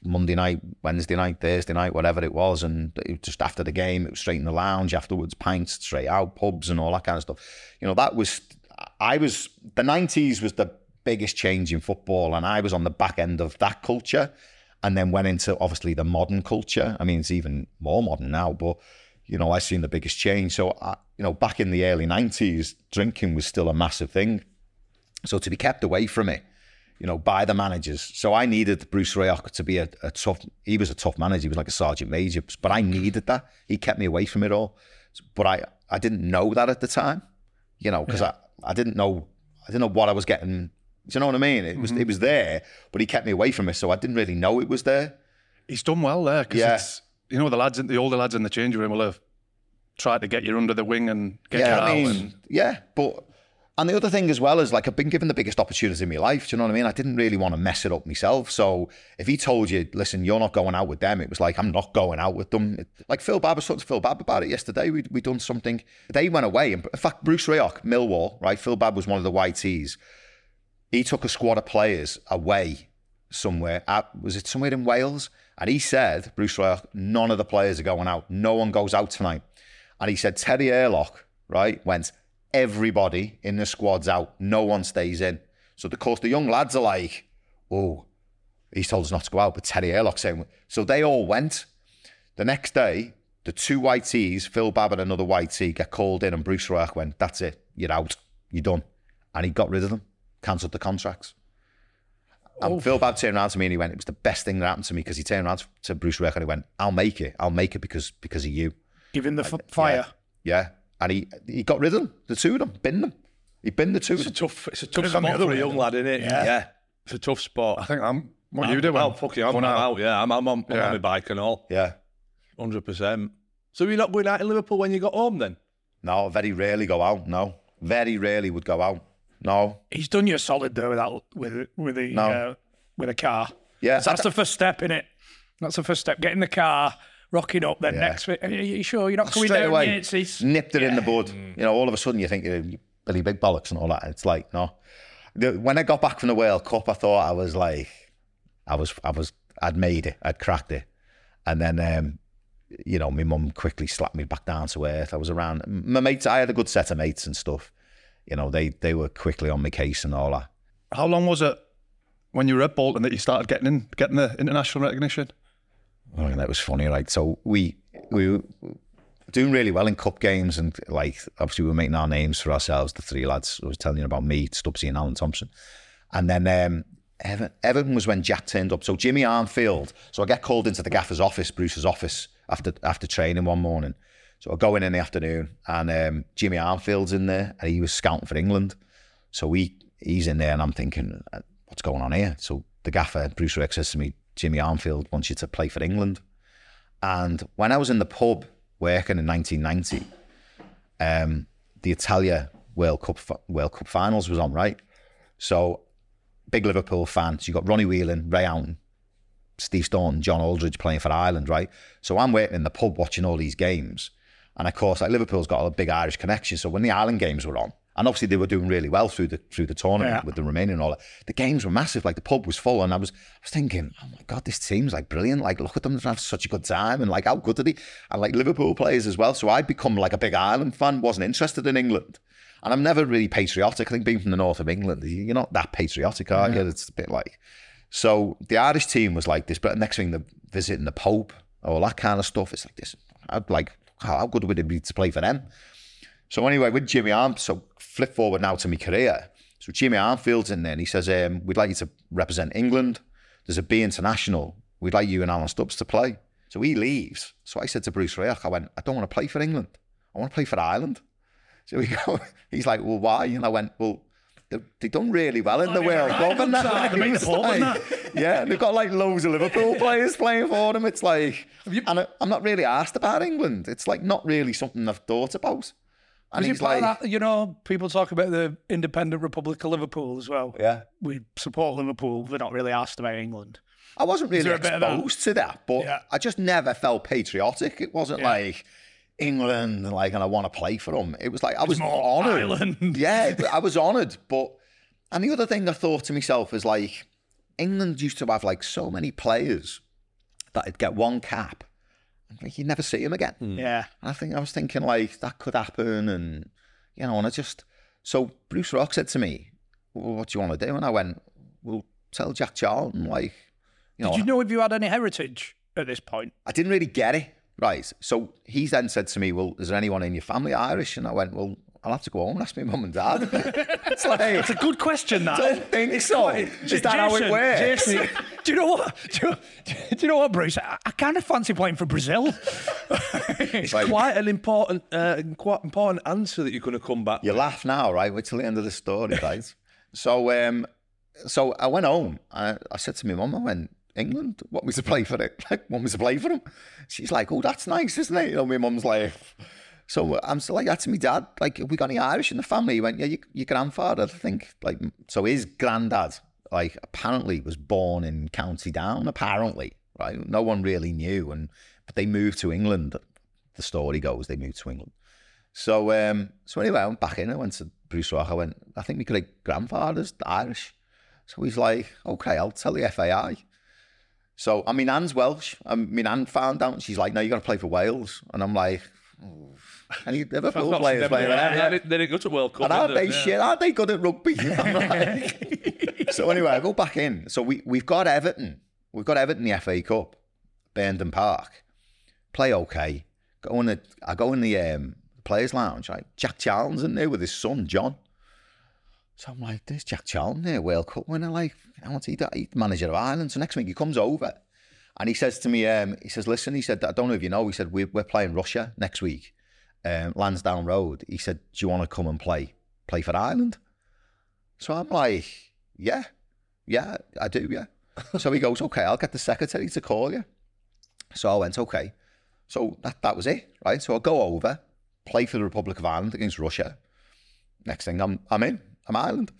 monday night wednesday night thursday night whatever it was. And it just after the game it was straight in the lounge afterwards pints straight out pubs and all that kind of stuff. You know that was i was the 90s was the biggest change in football, and I was on the back end of that culture, and then went into obviously the modern culture. I mean, it's even more modern now, but you know, I've seen the biggest change. So, I, you know, back in the early '90s, drinking was still a massive thing. So to be kept away from it, you know, by the managers. So I needed Bruce Rioch to be a, a tough. He was a tough manager. He was like a sergeant major, but I needed that. He kept me away from it all. But I, I didn't know that at the time, you know, because I, I didn't know, I didn't know what I was getting. Do you know what I mean? It was, mm-hmm. it was there, but he kept me away from it, so I didn't really know it was there. He's done well there because Yeah. you know the lads, in, the older lads in the changing room will have tried to get you under the wing and get you yeah, out. I mean, and, yeah, but and the other thing as well is like I've been given the biggest opportunity in my life. Do you know what I mean? I didn't really want to mess it up myself. So if he told you, listen, you're not going out with them, it was like I'm not going out with them. It- like Phil Babb, I was talking to Phil Babb about it yesterday. We we done something. They went away, and in fact, Bruce Rioch, Millwall, right? Phil Babb was one of the YTs. He took a squad of players away somewhere. At, was it somewhere in Wales? And he said, Bruce Rioch, none of the players are going out. No one goes out tonight. And he said Terry Hurlock, right, went, everybody in the squad's out. No one stays in. So, of course, the young lads are like, oh, he's told us not to go out, but Terry Hurlock saying, so they all went. The next day, the two YTs, Phil Babb and another YT, get called in, and Bruce Rioch went, that's it, you're out, you're done. And he got rid of them, cancelled the contracts. And oh. Phil Babb turned around to me and he went, it was the best thing that happened to me because he turned around to Bruce Rioch and he went, I'll make it. I'll make it because because of you. Giving the f- fire. Yeah. And he he got rid of them, the two of them, binned them. He binned the two of It's a tough, it's a tough it gone the spot for a young lad, isn't it? Yeah. yeah. It's a tough spot. I think I'm. What I'm, you doing? Well, fucking, I'm, I'm out. out. Yeah, I'm, I'm, on, I'm Yeah. on my bike and all, Yeah. hundred percent. So you're not going out in Liverpool when you got home then? No, very rarely go out. No. Very rarely would go out. No. He's done you a solid though with that with with the No. uh, with a car. Yeah. So that's the first step in it. That's the first step. Get in the car, rocking up. Then Yeah. next, bit, are you sure you're not coming Straight down? away. Yeah, it's, it's, nipped it in the bud. You know, all of a sudden you think you're Billy Big Bollocks and all that. It's like, no. The, when I got back from the World Cup, I thought I was like, I was, I was, I'd made it, I'd cracked it. And then, um, you know, my mum quickly slapped me back down to earth. I was around my mates. I had a good set of mates and stuff. You know, they they were quickly on my case and all that. How long was it when you were at Bolton that you started getting in, getting the international recognition? Oh, that was funny, right? So we we were doing really well in cup games, and like obviously we were making our names for ourselves. The three lads I was telling you about me, Stubbsy, and Alan Thompson, and then um, Evan, Everton was when Jack turned up. So Jimmy Armfield. So I get called into the gaffer's office, Bruce's office, after after training one morning. So I go in in the afternoon, and um, Jimmy Armfield's in there, and he was scouting for England. So he he's in there, and I'm thinking, uh, what's going on here? So the gaffer, Bruce Rioch, says to me, Jimmy Armfield wants you to play for England. And when I was in the pub working in 1990, um, the Italia World Cup World Cup finals was on, right? So big Liverpool fans. You got Ronnie Whelan, Ray Houghton, Steve Staunton, John Aldridge playing for Ireland, right? So I'm waiting in the pub watching all these games. And of course, like Liverpool's got a big Irish connection. So when the Ireland games were on, and obviously they were doing really well through the through the tournament Yeah. with the Romanian and all that. The games were massive. Like the pub was full, and I was I was thinking, oh my god, this team's like brilliant. Like look at them, they're having such a good time, and like how good are they? And like Liverpool players as well. So I'd become like a big Ireland fan. wasn't interested in England, and I'm never really patriotic. I think being from the north of England, you're not that patriotic, are you? It's a bit like. So the Irish team was like this, but next thing they're visiting the Pope, all that kind of stuff. It's like this. I'd like how, good would it be to play for them? So anyway, with Jimmy Arm, so flip forward now to my career. So Jimmy Armfield's in there and he says, um, we'd like you to represent England. There's a B international. We'd like you and Alan Stubbs to play. So he leaves. So I said to Bruce Rioch, I went, I don't want to play for England. I want to play for Ireland. So he [laughs] go, he's like, well, why? And I went, well, they they done really well in the World Cup and that. They make the and Yeah, they've got like loads of Liverpool [laughs] players playing for them. It's like, and I, I'm not really asked about England. It's like not really something I've thought about. And he's like, that, you know, people talk about the independent Republic of Liverpool as well. yeah. We support Liverpool. They're not really asked about England. I wasn't really there a bit of that? exposed to that, but Yeah. I just never felt patriotic. It wasn't Yeah. like England, like, and I want to play for them. It was like I was more honoured. Ireland. Yeah, [laughs] I was honoured. But and the other thing I thought to myself is like England used to have like so many players that'd get one cap, and like, you'd never see them again. Hmm. Yeah. And I think I was thinking like that could happen, and you know, and I just so Bruce Rioch said to me, well, "What do you want to do?" And I went, "Well, tell Jack Charlton like." You know, Did you know if you had any heritage at this point? I didn't really get it. Right. So he then said to me, Well, is there anyone in your family Irish? And I went, Well, I'll have to go home and ask my mum and dad. [laughs] it's like, It's a good question, that. don't think so. Is that how it Jason, works? Jason, do you know what? Do you, do you know what, Bruce? I, I kind of fancy playing for Brazil. [laughs] It's quite an important, uh, quite important answer that you're going to come back. You laugh now, right? Wait till the end of the story, right? [laughs] so, um, so I went home. I, I said to my mum, I went, England, want me to play for it? Like, want me to play for them? She's like, oh, that's nice, isn't it? You know, my mum's like, so I'm still like that to my dad. Like, have we got any Irish in the family? He went, yeah, your, your grandfather, I think. Like, so his granddad, like, apparently was born in County Down, apparently, right? No one really knew. And, but they moved to England. The story goes, they moved to England. So, um, so anyway, I went back in. I went to Bruce Rioch. I went, I think my great grandfather's Irish. So he's like, okay, I'll tell the FAI. So, I mean, Anne's Welsh. And mean, nan found out. She's like, no, you're going to play for Wales. And I'm like, oh. any Liverpool players playing for them? They didn't- they go to World Cup. And aren't did they shit? Aren't they good at rugby? [laughs] I'm like- [laughs] so anyway, I go back in. So we we've got Everton. We've got Everton in the FA Cup, Burnden Park. Play okay. Go in the I go in the um, players' lounge. Like Jack Charlton's in there with his son John. So I'm like, there's Jack Charlton there, World Cup winner. Like, I want to eat that. He's the manager of Ireland. So next week he comes over and he says to me, um, he says, listen, he said, I don't know if you know, he said, we're, we're playing Russia next week, um, Lansdowne Road. He said, do you want to come and play, play for Ireland? So I'm like, yeah, yeah, I do, yeah. [laughs] so he goes, okay, I'll get the secretary to call you. So I went, okay. So that, that was it, right? So I'll go over, play for the Republic of Ireland against Russia. Next thing, I'm, I'm in, I'm Ireland.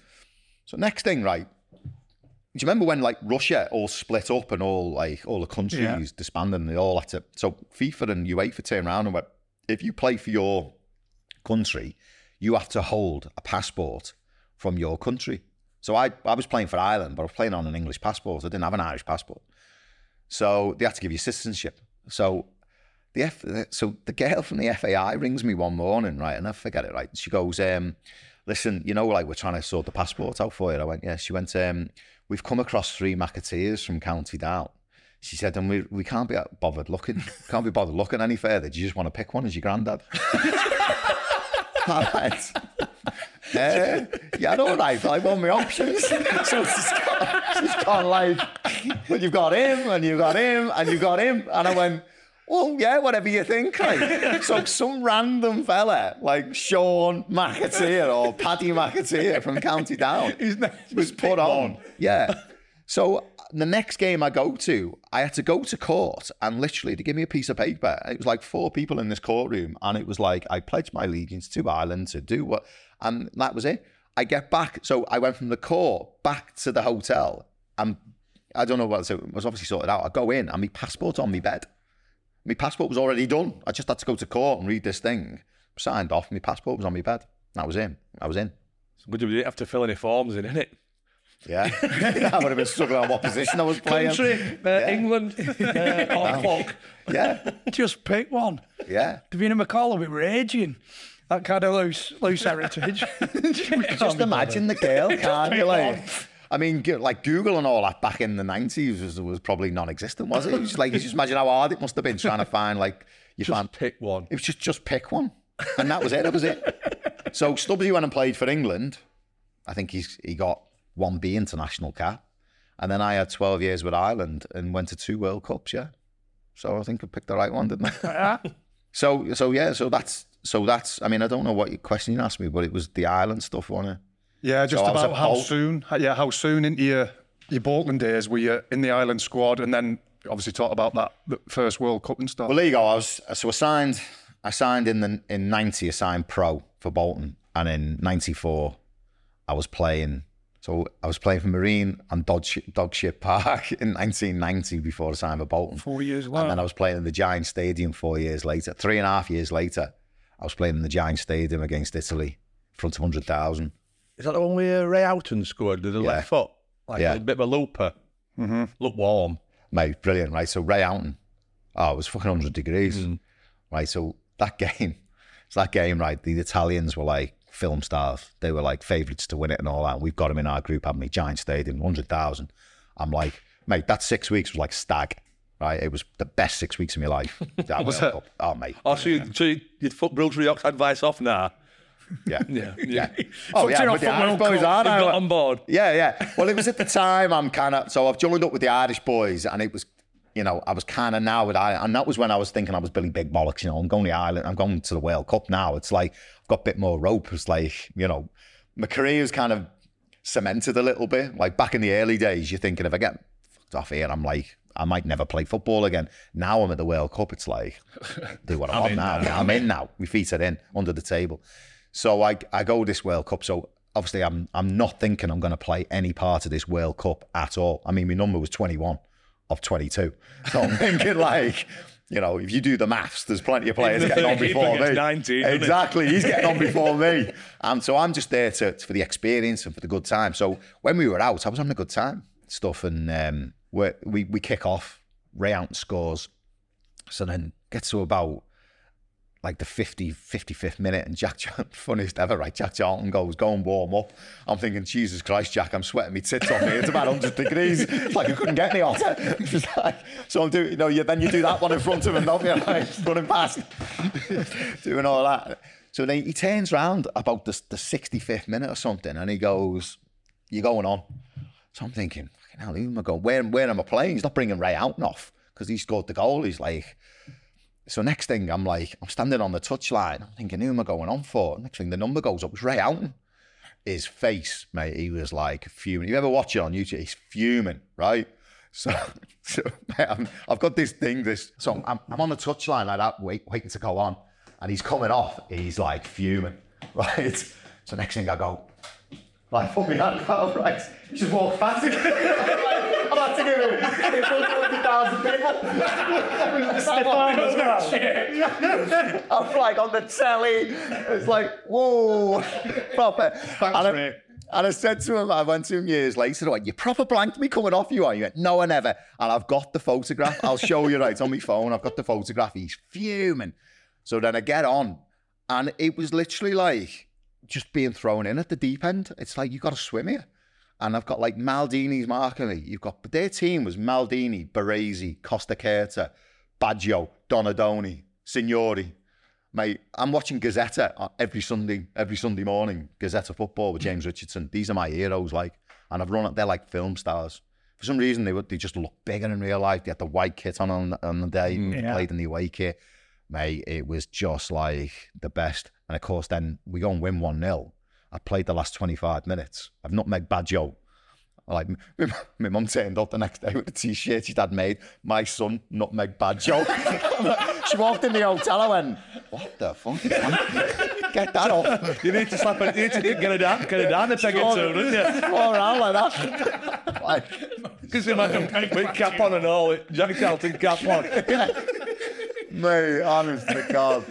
So next thing, right? Do you remember when like Russia all split up and all like all the countries Yeah. disbanded and they all had to? So FIFA and UEFA turned around and went, if you play for your country, you have to hold a passport from your country. So I, I was playing for Ireland, but I was playing on an English passport. I didn't have an Irish passport. So they had to give you citizenship. So the F, so the girl from the FAI rings me one morning, right, and I forget it, right. She goes, um, "Listen, you know, like we're trying to sort the passport out for you." I went, "Yeah." She went, um, "We've come across three McAteers from County Down." She said, "And we we can't be bothered looking, [laughs] can't be bothered looking any further. Do you just want to pick one as your granddad?" [laughs] I went, uh, yeah, all right, I want my options. [laughs] so she's got, she's got like, well, you've got him, and you've got him, and you've got him. And I went, well, yeah, whatever you think. [laughs] Like. So some random fella, like Sean McAteer or Paddy McAteer from County Down, [laughs] was put on. Yeah. So the next game I go to, I had to go to court and literally to give me a piece of paper. It was like four people in this courtroom, and it was like I pledged my allegiance to Ireland to do what, and that was it. I get back, so I went from the court back to the hotel, and I don't know what so it was obviously sorted out. I go in and my passport on my bed. My passport was already done. I just had to go to court and read this thing. Signed off. My passport was on my bed. That was in. I was in. Good job you didn't have to fill any forms in, innit? Yeah, [laughs] I would have been struggling on what position I was playing. Country, uh, England, [laughs] uh, or fuck. Yeah, Just pick one. yeah. Davina McCall will be raging. That kind of loose, loose heritage. [laughs] Just imagine the girl, can't you? Like, I mean, like Google and all that back in the nineties was, was probably non-existent, was it? It was just like you just imagine how hard it must have been trying to find like you Just found. pick one. It was just just pick one, and that was it. That was it. So Stubbsy went and played for England. I think he's he got one B international cap, and then I had twelve years with Ireland and went to two World Cups. Yeah, so I think I picked the right one, didn't I? Oh, so so yeah, so that's so that's. I mean, I don't know what your question you asked me, but it was the Ireland stuff, wasn't it? Yeah, just So about how soon, yeah, how soon into your your Bolton days were you in the Ireland squad, and then obviously talk about that the first World Cup and stuff. Well, there you go. I was so I signed. I signed in the in ninety. I signed pro for Bolton, and in ninety four, I was playing. So I was playing for Marine and Dogship, Dogship Park [laughs] in nineteen ninety before I signed for Bolton. Four years And later. then I was playing in the Giant Stadium four years later. Three and a half years later, I was playing in the Giant Stadium against Italy, in front of hundred thousand. Is that the one where Ray Houghton scored with the Yeah. left foot? Like Yeah. a bit of a looper. Mm-hmm. Look warm. Mate, brilliant, right? So Ray Houghton, oh, it was fucking 100 degrees, right? So that [laughs] game, so that game, right? The Italians were like film stars. They were like favourites to win it and all that. We've got them in our group, haven't we? Giant Stadium, 100,000. I'm like, mate, that six weeks was like stag, right? It was the best six weeks of my life. [laughs] That was it? Oh, mate. Oh, so, you, so you, you'd fuck Brillsbury Ox advice off now? Yeah. [laughs] [laughs] Yeah. Yeah. Oh, yeah. With the Irish boys, aren't I? got on board. Yeah, yeah. Well, it was at the time I'm kind of so I've joined up with the Irish boys, and it was, you know, I was kind of now with Ireland, and that was when I was thinking I was Billy Big Bollocks. You know, I'm going to Ireland, I'm going to the World Cup now. It's like I've got a bit more rope. It's like you know, my career's kind of cemented a little bit. Like back in the early days, you're thinking if I get fucked off here, I'm like. I might never play football again. Now I'm at the World Cup. It's like, do what I [laughs] want now. I'm in now. My feet are in under the table. So I I go this World Cup. So obviously I'm I'm not thinking I'm going to play any part of this World Cup at all. I mean, my number was 21 of 22. So I'm [laughs] thinking like, you know, if you do the maths, there's plenty of players getting on before me. 19, exactly, he's getting on [laughs] before me. And so I'm just there to for the experience and for the good time. So when we were out, I was having a good time stuff, and um, we we we kick off. Ray Out scores. So then gets to about like the 50, 55th minute, and Jack, [laughs] funniest ever, right? Jack Charlton goes, go and warm up. I'm thinking, Jesus Christ, Jack, I'm sweating my tits off here. It's about 100 degrees. It's like I couldn't get any hotter. [laughs] Like, so I'm doing, you know, you, then you do that one in front of him, don't you? [laughs] Like, running past, doing all that. So then he turns round about the, the 65th minute or something, and he goes, you're going on. So I'm thinking, fucking hell, who am I going? Where, where am I playing? He's not bringing Ray Houghton off because he scored the goal. He's like, so next thing, I'm like, I'm standing on the touchline. I'm thinking, who am I going on for? Next thing, the number goes up. It's Ray Houghton. His face, mate, he was like fuming. You ever watch it on YouTube? He's fuming, right? So, [laughs] so mate, I'm, I've got this thing, this. So I'm, I'm on the touchline like that, wait, waiting to go on, and he's coming off. He's like fuming, [laughs] right? So next thing I go, like, put me hand out, right? He just walked past [laughs] in front of 100,000 people. I'm like on the telly. It's like, whoa, proper. Thanks, and, I, and I said to him, I went to him years later, I went, you proper blanked me coming off you, are you? He went, no, I never. And I've got the photograph. I'll show you right on my phone. I've got the photograph. He's fuming. So then I get on, and it was literally like just being thrown in at the deep end. It's like, you got to swim here. And I've got like Maldini's marking me. You've got, but their team was Maldini, Baresi, Costacurta, Baggio, Donadoni, Signori. Mate, I'm watching Gazzetta uh, every Sunday, every Sunday morning. Gazzetta football with James Richardson. These are my heroes, like, and I've run up. They're like film stars. For some reason, they would they just look bigger in real life. They had the white kit on on, on the day. They Yeah. played in the away kit. Mate, it was just like the best. And of course, then we go and win one 0 I played the last 25 minutes. I've nutmeg Baggio. Like my, [laughs] my mum turned up the next day with a t-shirt she'd had made. My son, nutmeg Baggio. [laughs] she walked in the hotel. I went, "What the fuck? [laughs] Get that off." You need to slap it. You need to get it down. Get it down. The peg too, don't you? all around like that. Like, Because imagine with cap on and all, Johnny Carlton cap on. Mate, honest to God.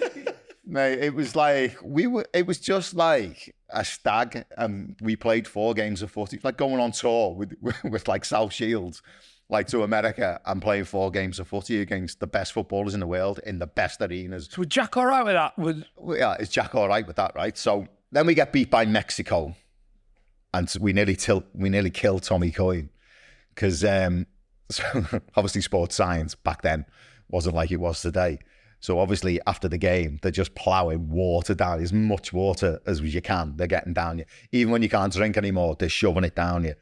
Mate, it was like we were it was just like a stag and we played four games of footy. Like going on tour with [laughs] with like South Shields, like to America and playing four games of footy against the best footballers in the world in the best arenas. So was Jack all right with that? Well, yeah, is Jack all right with that, right? So then we get beat by Mexico, and we nearly til- we nearly killed Tommy Coyne because um, [laughs] so obviously sports science back then wasn't like it was today. So obviously after the game, they're just ploughing water down as much water as you can. They're getting down you. Even when you can't drink anymore, they're shoving it down you.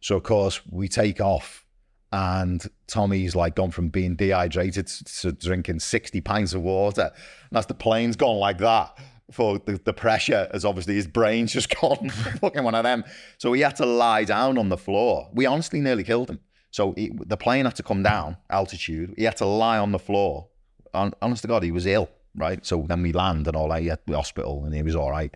So of course we take off, and Tommy's like gone from being dehydrated to drinking sixty pints of water. And as the plane's gone like that, for the, the pressure, as obviously his brain's [laughs] just gone fucking one of them. So he had to lie down on the floor. We honestly nearly killed him. So he, the plane had to come down altitude. He had to lie on the floor. On, honest to God, he was ill, right? So then we land and all that. He had the hospital and he was all right.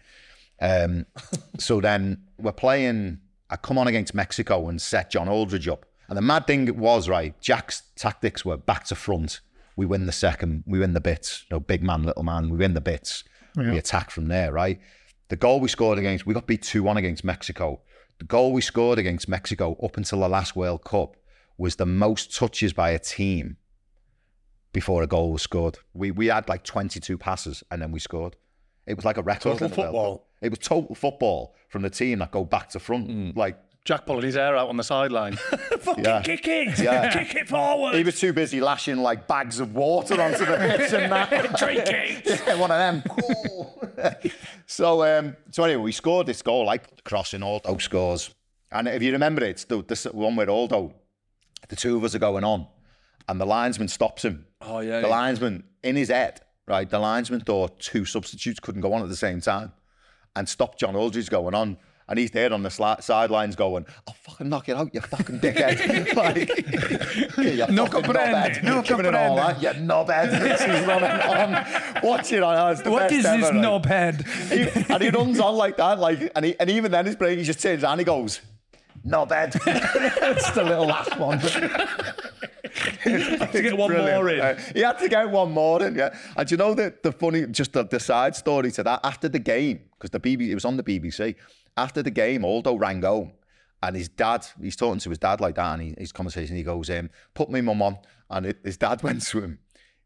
Um, [laughs] so then we're playing. I come on against Mexico and set John Aldridge up. And the mad thing was, right, Jack's tactics were back to front. We win the second, we win the bits. You know, big man, little man, we win the bits. We attack from there, right? The goal we scored against, we got beat 2 1 against Mexico. The goal we scored against Mexico up until the last World Cup was the most touches by a team before a goal was scored. We we had like 22 passes and then we scored. It was like a record. Total in the World football. It was total football from the team that go back to front. Like Jack pulling his hair out on the sideline. [laughs] fucking Yeah. kick it, Yeah. kick it forward, he was too busy lashing like bags of water onto the pitch and that. [laughs] drink it. Yeah, one of them. [laughs] so, um, so anyway, we scored this goal, like crossing Aldo scores. And if you remember it, it's the, the one with Aldo, the two of us are going on, and the linesman stops him. Oh, yeah, The yeah. linesman, in his head, right, the linesman thought two substitutes couldn't go on at the same time and stopped John Aldridge going on. And he's there on the sli- sidelines going, oh, I'll fucking knock it out, you fucking dickhead. [laughs] [laughs] like, yeah, you No fucking comprende, knobhead. no Giving all comprende. that, you knobhead. [laughs] He's running on. Watch it on. It's the What best is this ever, right? knobhead? He- and he runs on like that, like, and, he, and even then his brain, he just turns around and he goes, knobhead. it's the little last one. [laughs] to get one Brilliant. more in. Uh, he had to get one more in, yeah. And you know the the funny, just the, the side story to that after the game because the BBC it was on the BBC. After the game, Aldo rang home, and his dad, he's talking to his dad like that, and he, his conversation, he goes, um, "Put my mum on," and it, his dad [laughs] went to him.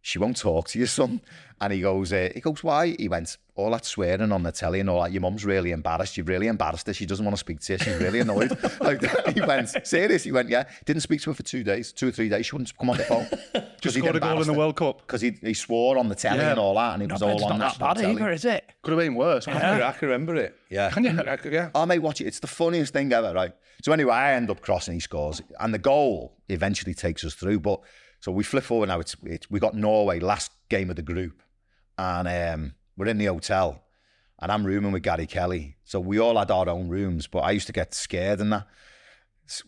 She won't talk to your son, and he goes, uh, he goes, why? He went, all that swearing on the telly and all that. Your mum's really embarrassed. You've really embarrassed her. She doesn't want to speak to you. She's really annoyed. [laughs] like [laughs] he went, serious. He went, yeah. Didn't speak to her for two days, two or three days. She wouldn't come on the phone. [laughs] Just scored a goal in the World Cup. because he, he swore on the telly Yeah. and all that, and it was all on not that national bad telly. either, is it? Could have been worse. I, can, I can remember it. Yeah. Can you? I could, yeah. Oh, mate, watch it. It's the funniest thing ever, right? So anyway, I end up crossing, he scores, and the goal eventually takes us through. But so we flip forward now. It's, it's we got Norway last game of the group, and um, we're in the hotel, and I'm rooming with Gary Kelly. So we all had our own rooms, but I used to get scared and that.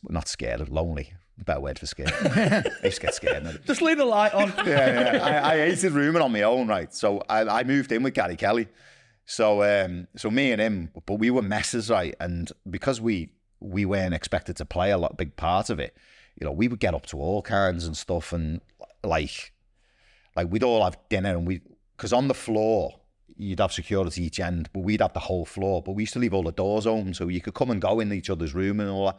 Not scared, lonely. Better word for scared. [laughs] I used to get scared. Just leave the light on. [laughs] yeah, yeah. I, I hated rooming on my own, right? So I, I moved in with Gary Kelly. So um, so me and him, but we were messes, right? And because we we weren't expected to play a lot, big part of it, you know, we would get up to all kinds and stuff, and like like we'd all have dinner, and we because on the floor you'd have security each end, but we'd have the whole floor. But we used to leave all the doors open so you could come and go in each other's room and all that.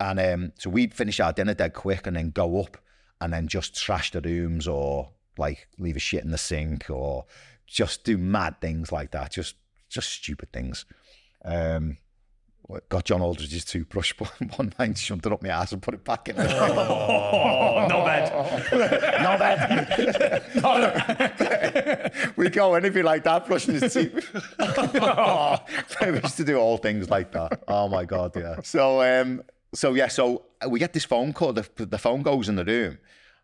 And um, so we'd finish our dinner dead quick and then go up and then just trash the rooms or like leave a shit in the sink or just do mad things like that. Just just stupid things. Um, got John Aldridge's toothbrush, [laughs] one night shoved it up my ass and put it back in. Oh, no bad. [laughs] no bad. [laughs] we go anything like that, brushing his teeth. we used to do all things like that. Oh my god, yeah. So um, so yeah, so we get this phone call. The, the phone goes in the room,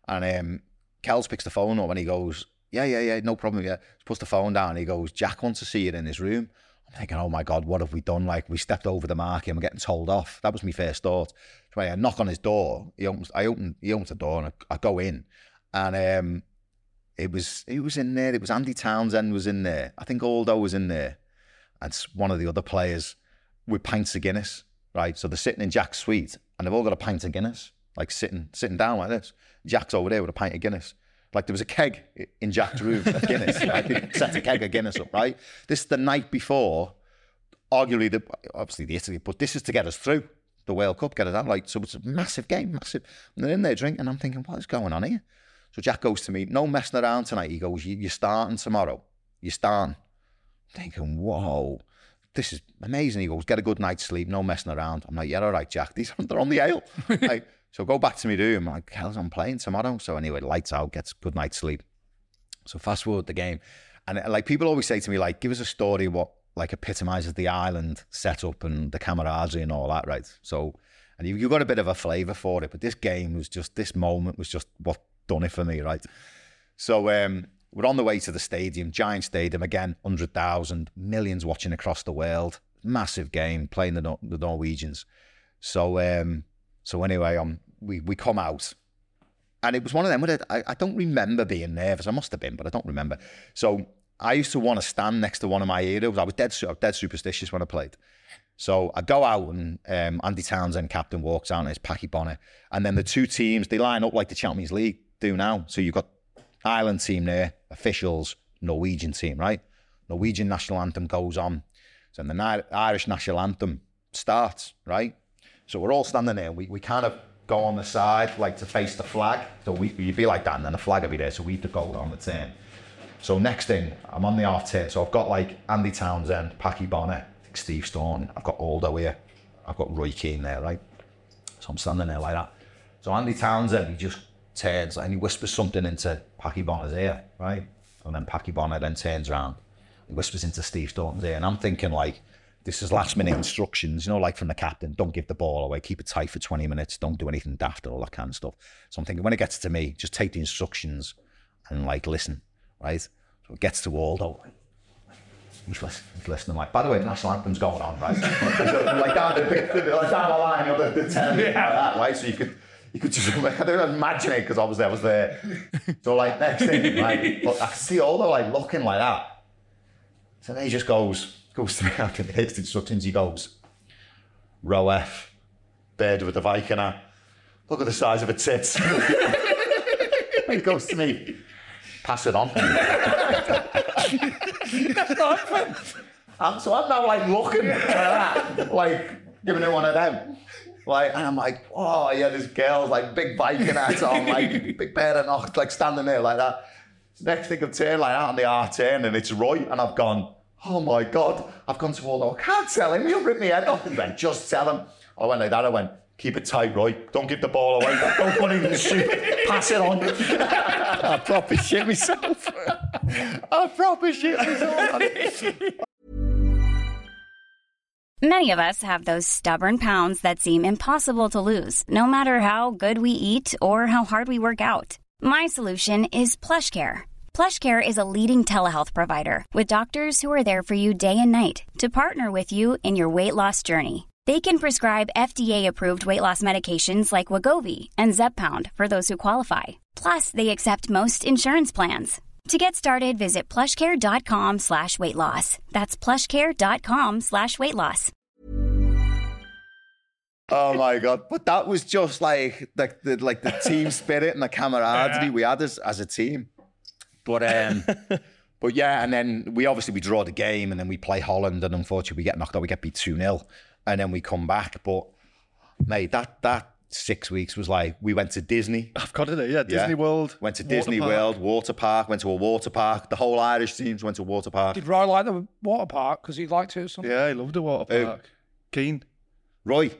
and um, Kels picks the phone up and he goes, "Yeah, yeah, yeah, no problem." Yeah, He puts the phone down. He goes, "Jack wants to see you in his room." Thinking, "Oh my god, what have we done? Like we stepped over the mark and we're getting told off." That was my first thought. So I knock on his door. He opens. I open. He opens the door and I, I go in, and um, it was he was in there. It was Andy Townsend was in there. I think Aldo was in there, and one of the other players with pints of Guinness. Right, so they're sitting in Jack's suite and they've all got a pint of Guinness. like sitting sitting down like this. Jack's over there with a pint of Guinness. Like there was a keg in Jack's room of Guinness. [laughs] like he set a keg of Guinness up, right? This is the night before, arguably the obviously the Italy, but this is to get us through the World Cup, get us out. Like so, it's a massive game, massive. And they're in there drinking. And I'm thinking, what is going on here? So Jack goes to me, no messing around tonight. He goes, you, you're starting tomorrow. You're starting. I'm thinking, whoa, this is amazing. He goes, get a good night's sleep, no messing around. I'm like, yeah, all right, Jack. [laughs] These they're on the ale. [laughs] like, so go back to my room. I'm like, hell's I'm playing tomorrow. So anyway, lights out, gets good night's sleep. So fast forward the game, and uh, like people always say to me, like, give us a story what like epitomizes the island setup and the camaraderie and all that, right? So, and you, you got a bit of a flavour for it, but this game was just this moment was just what done it for me, right? So um, we're on the way to the stadium, giant stadium again, hundred thousand, millions watching across the world, massive game, playing the the Norwegians. So um, so anyway, um, we we come out, and it was one of them where I, I don't remember being nervous. I must have been, but I don't remember. So I used to want to stand next to one of my heroes. I was dead, I was dead superstitious when I played. So I go out and um, Andy Townsend, captain, walks out and it's Packie Bonner. And then the two teams, they line up like the Champions League do now. So you've got Ireland team there, officials, Norwegian team, right? Norwegian national anthem goes on. So then the Irish national anthem starts, right? So we're all standing there. We, we kind of go on the side, like to face the flag. So we, you'd be like that, and then the flag would be there. So we have to go on the turn. So next thing, I'm on the half turn. So I've got like Andy Townsend, Packie Bonner, Steve Staunton. I've got Aldo here. I've got Roy Keane there, right? So I'm standing there like that. So Andy Townsend, he just turns and he whispers something into Packie Bonner's ear, right? And then Packie Bonner then turns around. He whispers into Steve Staunton's ear. And I'm thinking like, this is last minute instructions, you know, like from the captain, don't give the ball away, keep it tight for 20 minutes, don't do anything daft or all that kind of stuff. So I'm thinking when it gets to me, just take the instructions and like listen, right? So it gets to Waldo. He's listening, like, by the way, the national anthem's going on, right? [laughs] like down the, like down the line of the, the 10 yeah. like that, right? So you could you could just [laughs] I don't imagine it because obviously I was there. So like next thing, like look, I can see Aldo like looking like that. So then he just goes, goes to me after the next instructions, he goes, row F, bed with the Viking Look at the size of its tits. [laughs] he goes to me, pass it on. [laughs] I'm, so I'm now like looking at that, like giving it one of them. Like, and I'm like, oh yeah, this girl's like big Viking hat on, like big pair of like standing there like that. Next thing I've turned like out on the R10 and it's Roy, and I've gone, oh my God, I've gone to Waldo, I can't tell him, he'll rip me head off. He went, just tell him. I went like that, I went, keep it tight, Roy. Don't give the ball away. Don't put it in the shoot. Pass it on. [laughs] I proper shit myself. [laughs] I proper shit myself. Many of us have those stubborn pounds that seem impossible to lose, no matter how good we eat or how hard we work out. My solution is PlushCare. PlushCare is a leading telehealth provider with doctors who are there for you day and night to partner with you in your weight loss journey. They can prescribe FDA-approved weight loss medications like Wegovy and Zepbound for those who qualify. Plus, they accept most insurance plans. To get started, visit plushcare.com slash weight loss. That's plushcare.com slash weight loss. Oh my god! But that was just like the, the like the team spirit and the camaraderie we had as, as a team. But um, [laughs] but yeah, and then we obviously we draw the game, and then we play Holland, and unfortunately we get knocked out. We get beat two 0 and then we come back. But mate, that that six weeks was like we went to Disney. I've got it there, yeah. Disney yeah. World. Went to Disney park. World, water park, went to a water park. The whole Irish teams went to water park. Did Roy like the water park? Because he liked it or something? Yeah, he loved the water park. Uh, Keane. Roy.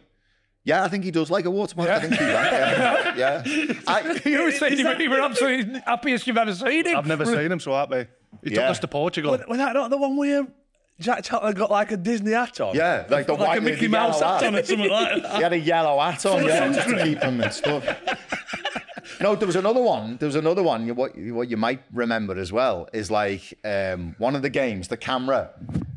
Yeah, I think he does like a water park. Yeah. I think he [laughs] like yeah. Yeah. I, [laughs] you were saying you were absolutely happiest you've ever seen him. I've never seen him so happy. He yeah. took us to Portugal. Was, was that not the one where Jack Charlton got like a Disney hat on. Yeah, like the like white a Mickey Mouse hat on or something like that. He had a yellow hat on, yeah, just to keep him and stuff. no, there was another one. There was another one. What what you might remember as well is like um, one of the games, the camera,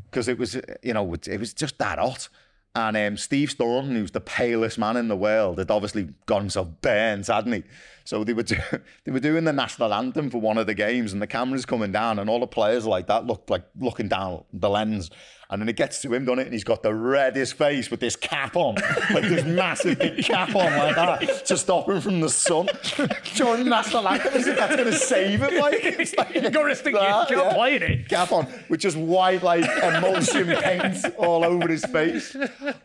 because it was you know it was just that hot. And um, Steve Staunton, who's the palest man in the world, had obviously got himself burnt, hadn't he? So they were do, [laughs] they were doing the national anthem for one of the games, and the camera's coming down, and all the players like that looked like looking down the lens. And then it gets to him, done it, and he's got the reddest face with this cap on, like this massive big cap on like that, to stop him from the sun. During the national anthem, as if that's going to save him. Like, it's like You gotta think that, you're playing it. Cap on with just white like emulsion [laughs] paint all over his face.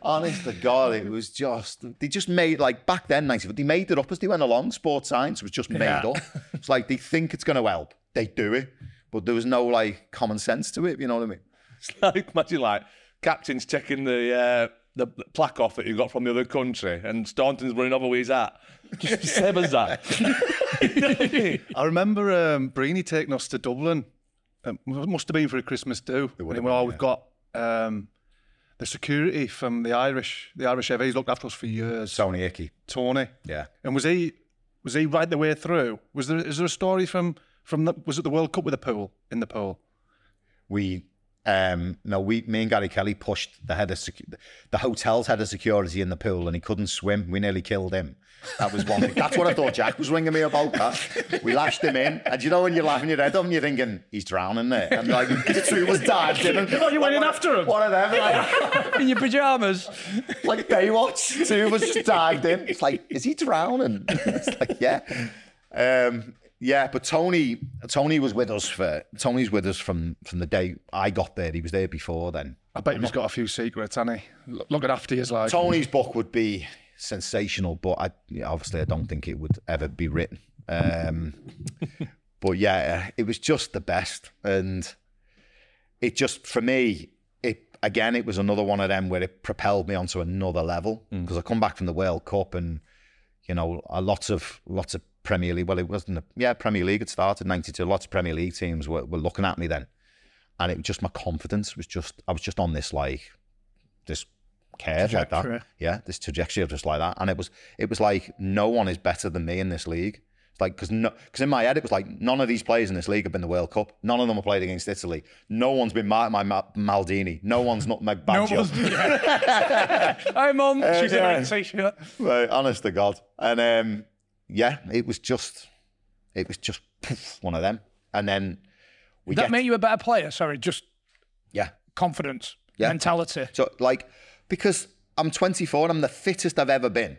Honest to God, it was just they just made like back then, ninety. They made it up as they went along. Sports science was just made Yeah. up. It's like they think it's going to help, they do it, but there was no like common sense to it. You know what I mean? It's [laughs] like imagine like captain's checking the uh, the plaque off that you got from the other country, and Staunton's running over with his hat. Just the same as that. You [laughs] know [laughs] I remember um, Breeny taking us to Dublin. Um, it must have been for a Christmas do. would And have been, oh, we've got um, the security from the Irish, the Irish FA. He's looked after us for years. Tony Icky. Tony. Yeah. And was he was he right the way through? Was there is there a story from from the was it the World Cup with the pool in the pool? we um no we me and Gary Kelly pushed the head of secu- the hotel's head of security in the pool and he couldn't swim. We nearly killed him. That was one thing. That's what I thought Jack was ringing me about that. We lashed him in and you know when you're laughing your head off and you're thinking he's drowning there. And like [laughs] the two was dived in and, Oh, you went in like, after him? one of them like, [laughs] In your pajamas. like Baywatch. Two was just dived in. It's like is he drowning? [laughs] It's like yeah. Um yeah, but Tony, Tony was with us for Tony's with us from from the day I got there. He was there before then. I bet he's got a few secrets, hasn't he? Look- Looking after you is like Tony's book would be sensational, but I obviously I don't think it would ever be written. Um, [laughs] but yeah, it was just the best, and it just for me, it again, it was another one of them where it propelled me onto another level because I come back from the World Cup and you know, a lot of lots of Premier League. Well, it wasn't. A, yeah, Premier League had started '92. Lots of Premier League teams were, were looking at me then, and it was just my confidence was just. I was just on this like this curve like that. Yeah, this trajectory of just like that, and it was it was like no one is better than me in this league. It's like because no, because in my head it was like none of these players in this league have been the World Cup. None of them have played against Italy. No one's been my, my, my Maldini. No one's not Meg Baggio. [laughs] Hi, Mum. She's yeah. in a t-shirt. Right, honest to God. And um, yeah, it was just, it was just poof, one of them. And then we That get, make you a better player? Sorry, just yeah. confidence, Yeah. mentality. So like, because I'm 24 and I'm the fittest I've ever been.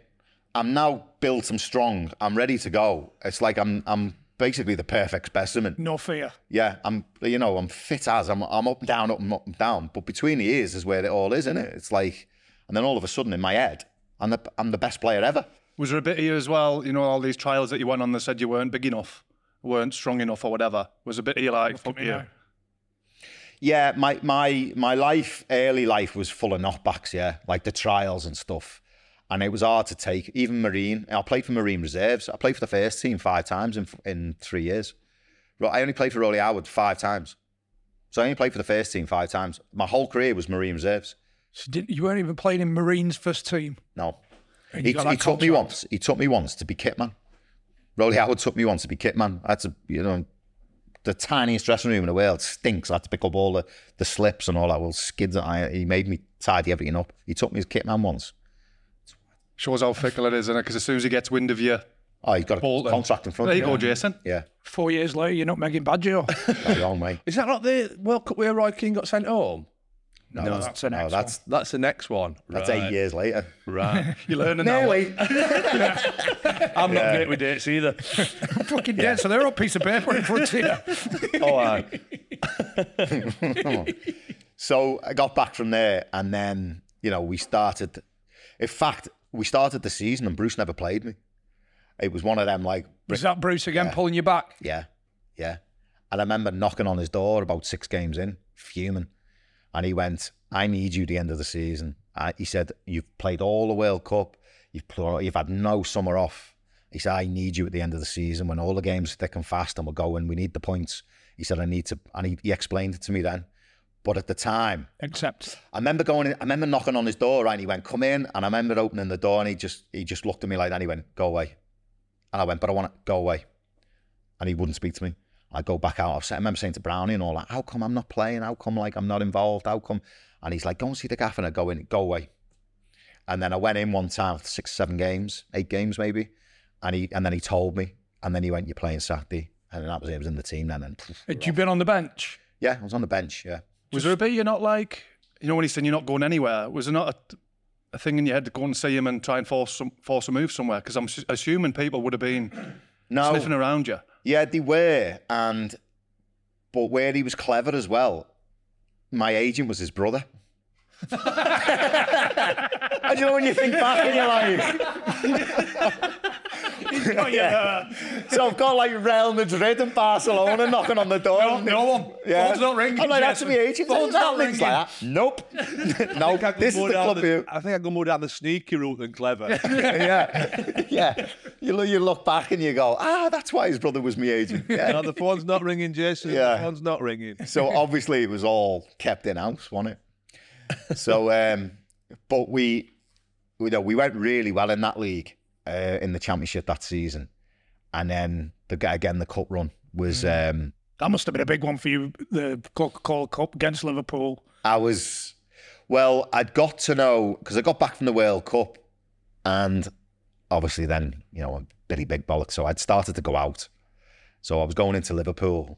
I'm now built. I'm strong. I'm ready to go. It's like I'm, I'm basically the perfect specimen. No fear. Yeah, I'm, you know, I'm fit as I'm, I'm up and down, up and up and down. But between the ears is where it all is, isn't it? It's like, and then all of a sudden in my head, I'm the, I'm the best player ever. Was there a bit of you as well? You know, all these trials that you went on that said you weren't big enough, weren't strong enough, or whatever. Was a bit of you like, fuck me you. now. Yeah, my my my life, early life was full of knockbacks. Yeah, like the trials and stuff, and it was hard to take. Even Marine, I played for Marine Reserves. I played for the first team five times in in three years. I only played for Roly Howard five times, so I only played for the first team five times. My whole career was Marine Reserves. So didn't, you weren't even playing in Marines first team. No, And he, you he that took me once. He took me once to be kitman. Roly Howard took me once to be kitman. had to, you know the tiniest dressing room in the world stinks. I had to pick up all the, the slips and all that. Well, skids. I, he made me tidy everything up. He took me as kitman once. Shows how fickle it is, isn't it? Because as soon as he gets wind of you, Oh, he's got a Bolton. contract in front there of you him. go, Jason. Yeah, Four years later, you're not Megan Badger. that's wrong way. Is that not the World Cup where Roy Keane got sent home? No, that's the No, next that's That's the next one. that's right. eight years later. Right. [laughs] You're learning now. Nearly. [laughs] I'm not great with dates either. one. Fucking dead. So they're a piece of paper in front of you. [laughs] All right. So I got back from there, and then you know we started. In fact, we started the season, and Bruce never played me. It was one of them like Was that Bruce again pulling you back? Yeah, yeah. And I remember knocking on his door about six games in, fuming. And he went, I need you at the end of the season. I, he said, You've played all the World Cup, you've, pl- you've had no summer off. He said, I need you at the end of the season when all the games are thick and fast and we're going, we need the points. He said, I need to, and he, he explained it to me then. But at the time, Except I remember going. In, I remember knocking on his door, right? And he went, "Come in." And I remember opening the door, and he just he just looked at me like that. And he went, "Go away." And I went, "But I want to go away." And he wouldn't speak to me. I go back out. I remember saying to Brownie and all that, "How come I'm not playing? How come like I'm not involved? How come?" And he's like, "Go and see the gaffer." And I go in, go away. And then I went in one time, six, seven games, eight games maybe, and he and then he told me, and then he went, "You're playing Saturday," and then that was it. I was in the team then, and Had you been on the bench? yeah, I was on the bench. Yeah, Was there a bit you're not like? You know when he's saying you're not going anywhere, was there not a, a thing in your head to go and see him and try and force some force a move somewhere? Because I'm assuming people would have been no, sniffing around you. Yeah, they were, and but where he was clever as well, my agent was his brother. [laughs] and you know when you think back and you're like, [laughs] yeah. so I've got like Real Madrid and Barcelona knocking on the door. No, no one. Yeah. Phone's not ringing, I'm like, that's Jason. my agent. Phone's not ringing. Like that. Nope. no, I this is the club for you. I think I go more down the sneaky route than clever. yeah, yeah. You look, you look back and you go, ah, that's why his brother was my agent. [laughs] Yeah. no, the phone's not ringing, Jason. Yeah. The phone's not ringing. So obviously it was all kept in house, wasn't it? So, um, but we, you know, we went really well in that league, uh, in the championship that season, and then the again the cup run was. Um, That must have been a big one for you, the Coca Cola Cup against Liverpool. I was, well, I'd got to know because I got back from the World Cup, and obviously then you know I'm Billy Big Bollock, so I'd started to go out. So I was going into Liverpool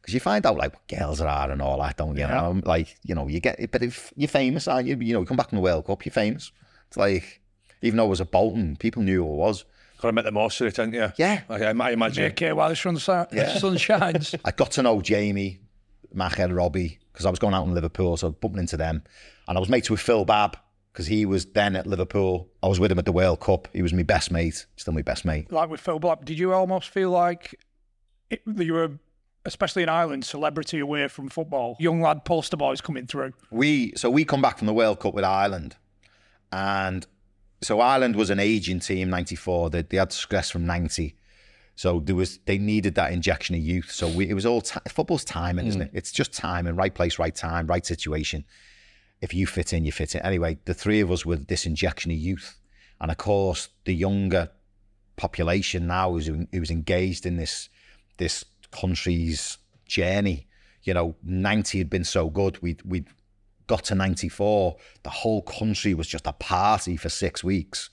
because you find out like what girls are and all that, don't you? know? Like you know, you get, but if you're famous, aren't you? You know, you come back from the World Cup, you're famous. It's like even though it was a Bolton, people knew who I was. Got to make the most of it, haven't you? Yeah. Like, I, I imagine. JK while the sun, Yeah. [laughs] sun shines. [laughs] I got to know Jamie, Macher, Robbie, because I was going out in Liverpool, so I was bumping into them. And I was mates with Phil Babb, because he was then at Liverpool. I was with him at the World Cup. He was my best mate, still my best mate. like with Phil Black, did you almost feel like it, you were, especially in Ireland, celebrity away from football? Young lad poster boys coming through. We so we come back from the World Cup with Ireland, and so Ireland was an aging team, '94. They, they had stress from '90, so there was they needed that injection of youth. So we, it was all ti football's timing, isn't it? Mm. It's just timing, right place, right time, right situation. If you fit in, you fit in. Anyway, the three of us were this injection of youth, and of course, the younger population now who's who's engaged in this this country's journey. You know, 90 had been so good. We'd, we'd got to 94. The whole country was just a party for six weeks.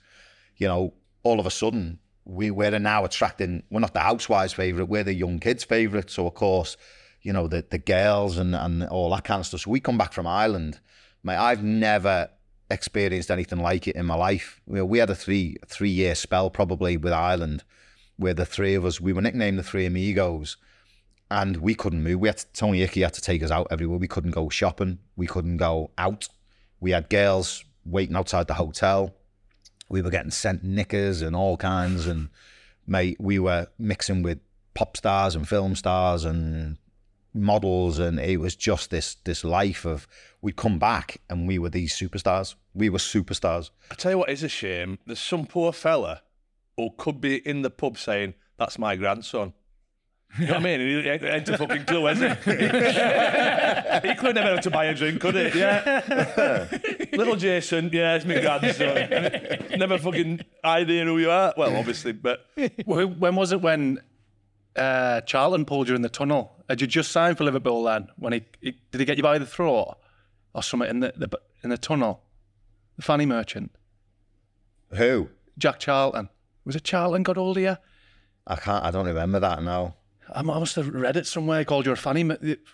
You know, all of a sudden, we, we're now attracting, we're not the housewives' favourite, we're the young kids' favourite. So, of course, you know, the, the girls and, and all that kind of stuff. So, we come back from Ireland. Mate, I've never experienced anything like it in my life. We had a three three year spell probably with Ireland where the three of us, we were nicknamed the Three Amigos and we couldn't move. We had to, Tony Icky had to take us out everywhere. We couldn't go shopping. We couldn't go out. We had girls waiting outside the hotel. We were getting sent knickers and all kinds. And mate, we were mixing with pop stars and film stars and models, and it was just this this life of we'd come back and we were these superstars. We were superstars. I tell you what is a shame. There's some poor fella who could be in the pub saying, "That's my grandson." You know what I mean? He ain't, ain't a fucking clue, is he? [laughs] he couldn't have to buy a drink, could he? Yeah. [laughs] Little Jason, yeah, it's my grandson. Never fucking idea who you are. Well, obviously, but When was it when uh, Charlton pulled you in the tunnel? Had you just signed for Liverpool then? When he, he did he get you by the throat or something in the, the in the tunnel? The fanny merchant, Who? Jack Charlton. Was it Charlton got hold of you? I can't. I don't remember that now. I must have read it somewhere. He called you a fanny,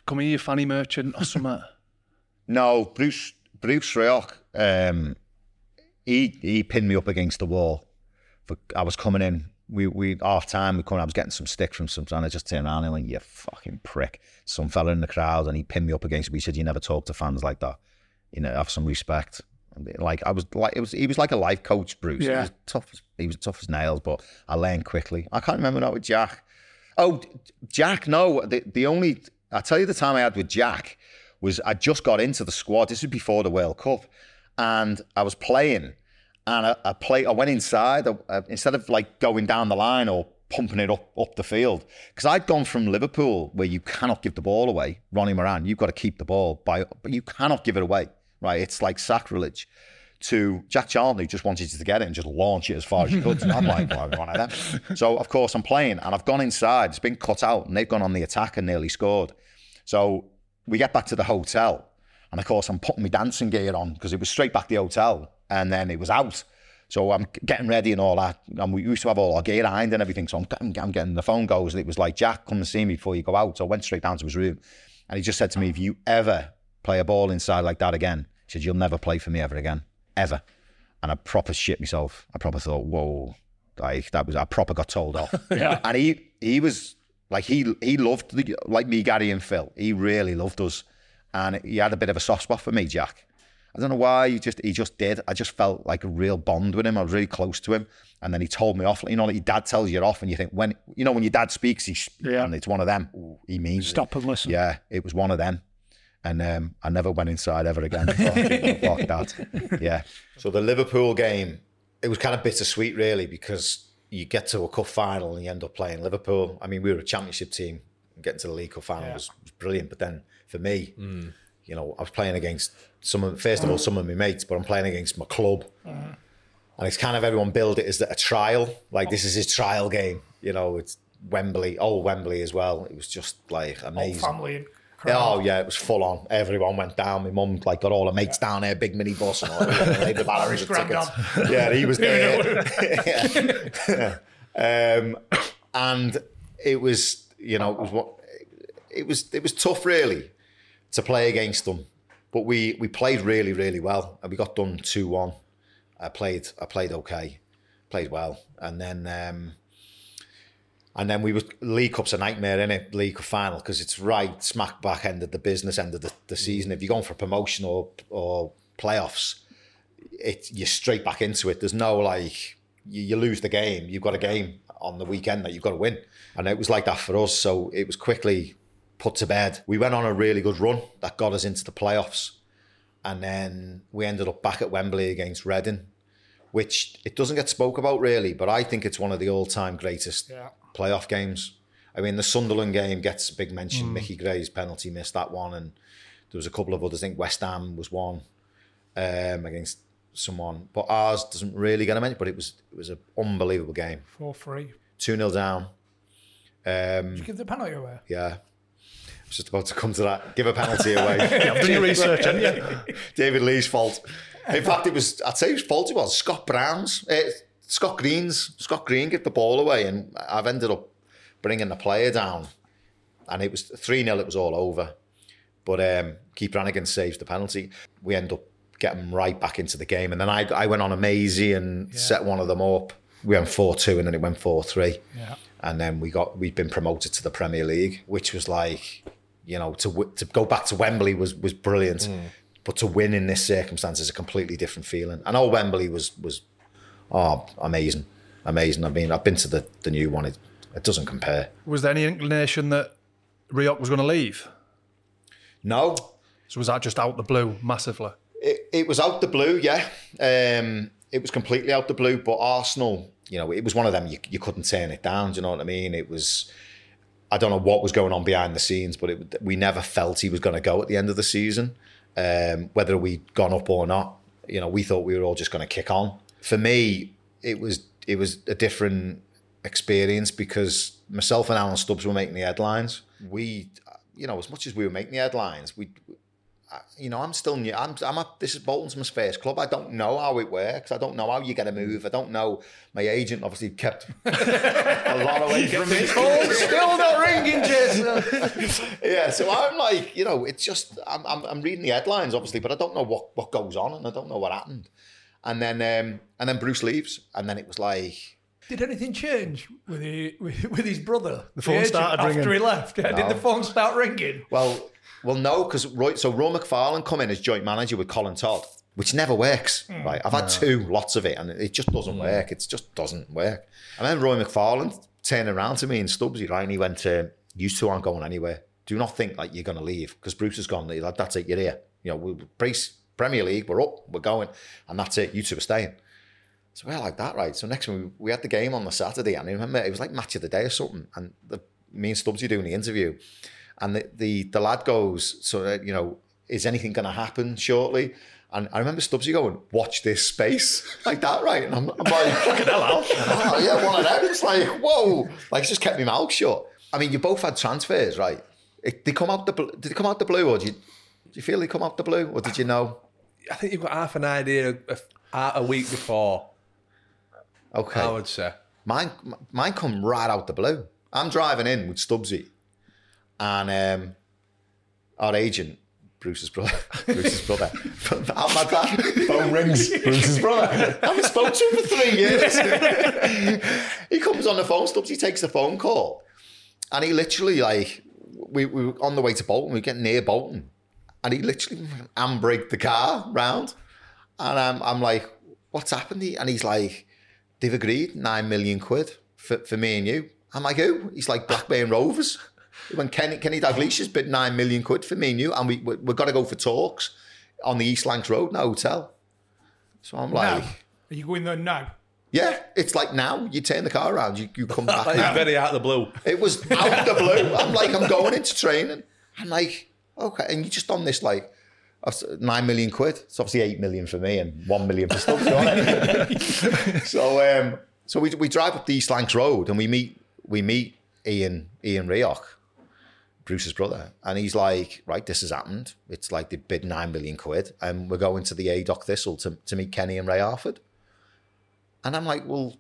come here, fanny merchant or something. [laughs] No, Bruce Bruce Rioch, um, he he pinned me up against the wall. For I was coming in, we we half time we come. I was getting some stick from some, and I just turned around and went, "You fucking prick!" Some fella in the crowd, and he pinned me up against. me. He said, "You never talk to fans like that. You know, have some respect." Like I was like it was he was like a life coach, Bruce. He Yeah. was tough. as- He was tough as nails, but I learned quickly. I can't remember that with Jack. Oh, Jack, no. The, the only, I tell you, the time I had with Jack was I just got into the squad. This was before the World Cup. And I was playing and I, I play, I went inside I, I- instead of like going down the line or pumping it up, up the field. Because I'd gone from Liverpool where you cannot give the ball away, Ronnie Moran, you've got to keep the ball, by, but you cannot give it away, right? It's like sacrilege to Jack Charlton, who just wanted to get it and just launch it as far as you could. I'm like, well, one of them. So, of course, I'm playing and I've gone inside. It's been cut out and they've gone on the attack and nearly scored. So, we get back to the hotel. And, of course, I'm putting my dancing gear on because it was straight back the hotel and then it was out. So I'm getting ready and all that. And we used to have all our gear ironed and everything. So I'm, getting- I'm getting the phone goes and it was like, Jack, come and see me before you go out. So I went straight down to his room and he just said to me, if you ever play a ball inside like that again, he said, you'll never play for me ever again, ever. And I proper shit myself. I proper thought, whoa, like that was, I proper got told off. [laughs] yeah. And he, he was like, he, he loved, the, like me, Gary and Phil, he really loved us. And he had a bit of a soft spot for me, Jack. I don't know why. He just he just did. I just felt like a real bond with him. I was really close to him. And then he told me off. You know, like your dad tells you off, and you think when you know when your dad speaks, he Yeah. and it's one of them. Ooh, he means it. Stop and listen. Yeah, it was one of them. And um, I never went inside ever again. [laughs] Fuck, fuck that. Yeah. So the Liverpool game, it was kind of bittersweet, really, because you get to a cup final and you end up playing Liverpool. I mean, we were a championship team. Getting to the League Cup final was, was brilliant. But then for me, you know, I was playing against some of, first of all, some of my mates, but I'm playing against my club. And it's kind of everyone build it as a trial. Like, this is his trial game. You know, it's Wembley, old Wembley as well. It was just like Whole amazing. family. Oh yeah, it was full on. Everyone went down. My mum like got all her mates down there, big mini bus and all. The [laughs] and tickets. Yeah, he was [laughs] there. [laughs] um, and it was, you know, it was what it was. It was tough, really, to play against them. But we we played really, really well, and we got done two one. I played I played okay, played well, and then. Um, and then we were League Cup's a nightmare, in it? League Cup final because it's right smack back end of the business end of the, the mm. season. If you're going for promotion or or playoffs, it you're straight back into it. There's no like you, you lose the game. You've got a game on the weekend that you've got to win, and it was like that for us. So it was quickly put to bed. We went on a really good run that got us into the playoffs, and then we ended up back at Wembley against Reading, which it doesn't get spoke about really, but I think it's one of the all-time greatest Yeah. playoff games. I mean, the Sunderland game gets a big mention. Mickey Gray's penalty missed that one, and there was a couple of others. I think West Ham was one um, against someone, but ours doesn't really get a mention. But it was it was an unbelievable game. 4 3. Two 0 down. Um, Give the penalty away. yeah, I was just about to come to that. Give a penalty away. [laughs] yeah, I've done your research, haven't you? [laughs] David Lee's fault. In fact, it was, I'd say whose fault it was. Scott Brown's, uh, Scott Green's. Scott Green gave the ball away, and I've ended up bringing the player down. And it was 3 0, it was all over. But um, Keith Branagan saves the penalty. We end up getting right back into the game. And then I, I went on a mazy and set one of them up. We went 4 2, and then it went 4 3 Yeah. and then we got we'd been promoted to the Premier League, which was like, you know, to to go back to Wembley was was brilliant, but to win in this circumstance is a completely different feeling. And old Wembley was was oh amazing, amazing. I mean, I've been to the the new one; it it doesn't compare. Was there any inclination that Rioch was going to leave? No, So was that just out the blue massively? it, it was out the blue, yeah. Um, it was completely out the blue, but Arsenal, you know, it was one of them you, you couldn't turn it down. Do you know what I mean? It was, I don't know what was going on behind the scenes, but it, we never felt he was going to go at the end of the season, um, whether we'd gone up or not. You know, we thought we were all just going to kick on. For me, it was it was a different experience because myself and Alan Stubbs were making the headlines. We, you know, as much as we were making the headlines, we you know, I'm still new. I'm, I'm a, this is Bolton's my first club. I don't know how it works. I don't know how you get a move. I don't know. My agent obviously kept a lot away from me. Still not ringing, Jason. [laughs] yeah, so I'm like, you know, it's just I'm, I'm I'm reading the headlines obviously, but I don't know what what goes on and I don't know what happened. And then um, and then Bruce leaves, and then it was like, Did anything change with, he, with, with his brother? The phone started after ringing. he left. Yeah, Did the phone start ringing? Well, well, no, because Roy, so Roy McFarland come in as joint manager with Colin Todd, which never works. Right, I've had two, lots of it, and it just doesn't work. It just doesn't work. And then Roy McFarland turned around to me and Stubbsy, right, and he went, uh, "You two aren't going anywhere. Do not think like you're going to leave because Bruce has gone. Like, that's it. You're here. You know, we Brace Premier League. We're up. We're going, and that's it. You two are staying." So we're like that, right? So next one, we, we had the game on the Saturday, and I remember it was like match of the day or something. And the, me and Stubbsy doing the interview, and the the, the lad goes, "So uh, you know, is anything going to happen shortly?" And I remember Stubbsy going, "Watch this space," [laughs] like that, right? And I'm, I'm like, [laughs] "Fucking hell, Al." [laughs] oh, yeah, one of them. It's like, whoa, like it's just kept me mouth shut. I mean, you both had transfers, right? It, they come out the did they come out the blue, or did you, did you feel they come out the blue, or did you know? I think you've got half an idea of, a week before Okay. I would say. Mine, mine come right out the blue. I'm driving in with Stubbsy, and um, our agent, Bruce's brother, [laughs] Bruce's brother, how mad that phone rings. Bruce's brother. [laughs] I haven't spoken to him for three years. [laughs] he comes on the phone. stops. He takes the phone call, and he literally like we, we were on the way to Bolton. We get near Bolton, and he literally handbraked the car round, and I'm I'm like, what's happened? And he's like, they've agreed nine million quid for, for me and you. I'm like, who? He's like Blackburn Rovers. When Kenny Kenny Dalglish has bid nine million quid for me and you, and we we we've got to go for talks on the East Lancs Road, no hotel. So I'm like, now. Are you going there now? yeah, it's like now you turn the car around, you, you come back. [laughs] Like, now. very out of the blue. It was out of the blue. I'm like, I'm going into training. I'm like, okay, and you just on this like nine million quid. It's obviously eight million for me and one million for Stubbs. right? [laughs] so um, so we we drive up the East Lancs Road and we meet we meet Ian Ian Rioch, Bruce's brother, and he's like, right, this has happened. It's like they bid nine million quid, and we're going to the Haydock Thistle to to meet Kenny and Ray Harford. And I'm like, well,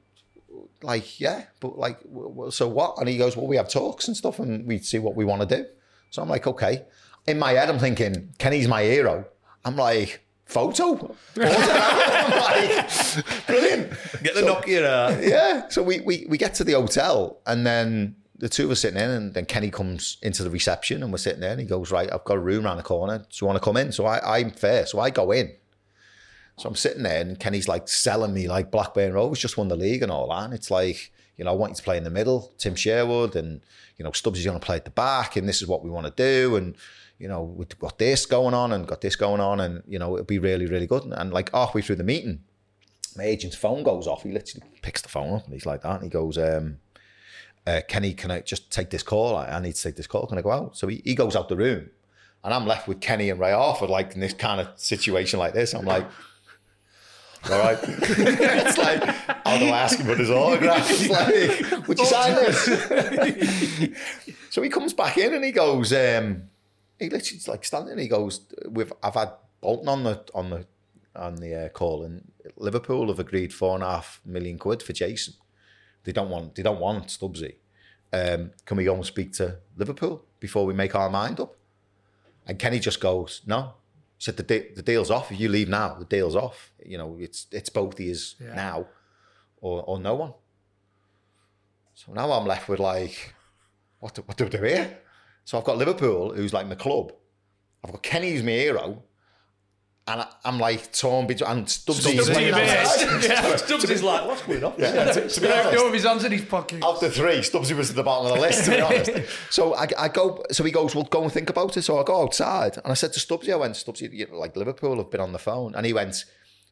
like, yeah, but like, w- w- so what? And he goes, well, we have talks and stuff and we see what we want to do. So I'm like, okay. In my head, I'm thinking, Kenny's my hero. I'm like, photo? [laughs] [laughs] I'm like, brilliant. Get the Nokia out. Yeah. So we, we, we get to the hotel and then the two of us sitting in and then Kenny comes into the reception and we're sitting there and he goes, right, I've got a room around the corner. Do you want to come in? So I, I'm first. So I go in. So I'm sitting there and Kenny's like selling me like Blackburn Rovers just won the league and all that. And it's like, you know, I want you to play in the middle, Tim Sherwood, and, you know, Stubbs is going to play at the back, and this is what we want to do. And, you know, we've got this going on and got this going on, and, you know, it'll be really, really good. And like halfway through the meeting, my agent's phone goes off. He literally picks the phone up and he's like that. And he goes, um, uh, Kenny, can I just take this call? I, I need to take this call. Can I go out? So he, he goes out the room. And I'm left with Kenny and Ray Harford, like in this kind of situation like this. I'm like, all right. [laughs] it's like, how do I ask him for his autograph? It's like, would you sign this? [laughs] so he comes back in and he goes, um, he literally's like standing. He goes, "We've I've had Bolton on the on the on the uh, call, and Liverpool have agreed four and a half million quid for Jason. They don't want they don't want Stubbsy. Um, can we go and speak to Liverpool before we make our mind up?" And Kenny just goes, "No." He said the de- the deal's off. If you leave now, the deal's off. You know, it's it's both of yous now, or or no one. So now I'm left with like, what do, what do I do here? So I've got Liverpool, who's like my club. I've got Kenny, who's my hero. And I, I'm like torn between. And Stubbsy. Stubbsy, playing mate. outside. Stubbs is like, what's going on? Yeah, yeah. to, to be honest, his hands in his pocket. of the three, Stubbsy was at the bottom of the list, to be honest. [laughs] So I, I go, so he goes, well, go and think about it. So I go outside and I said to Stubbsy, I went, Stubbsy, you know, like Liverpool have been on the phone. And he went,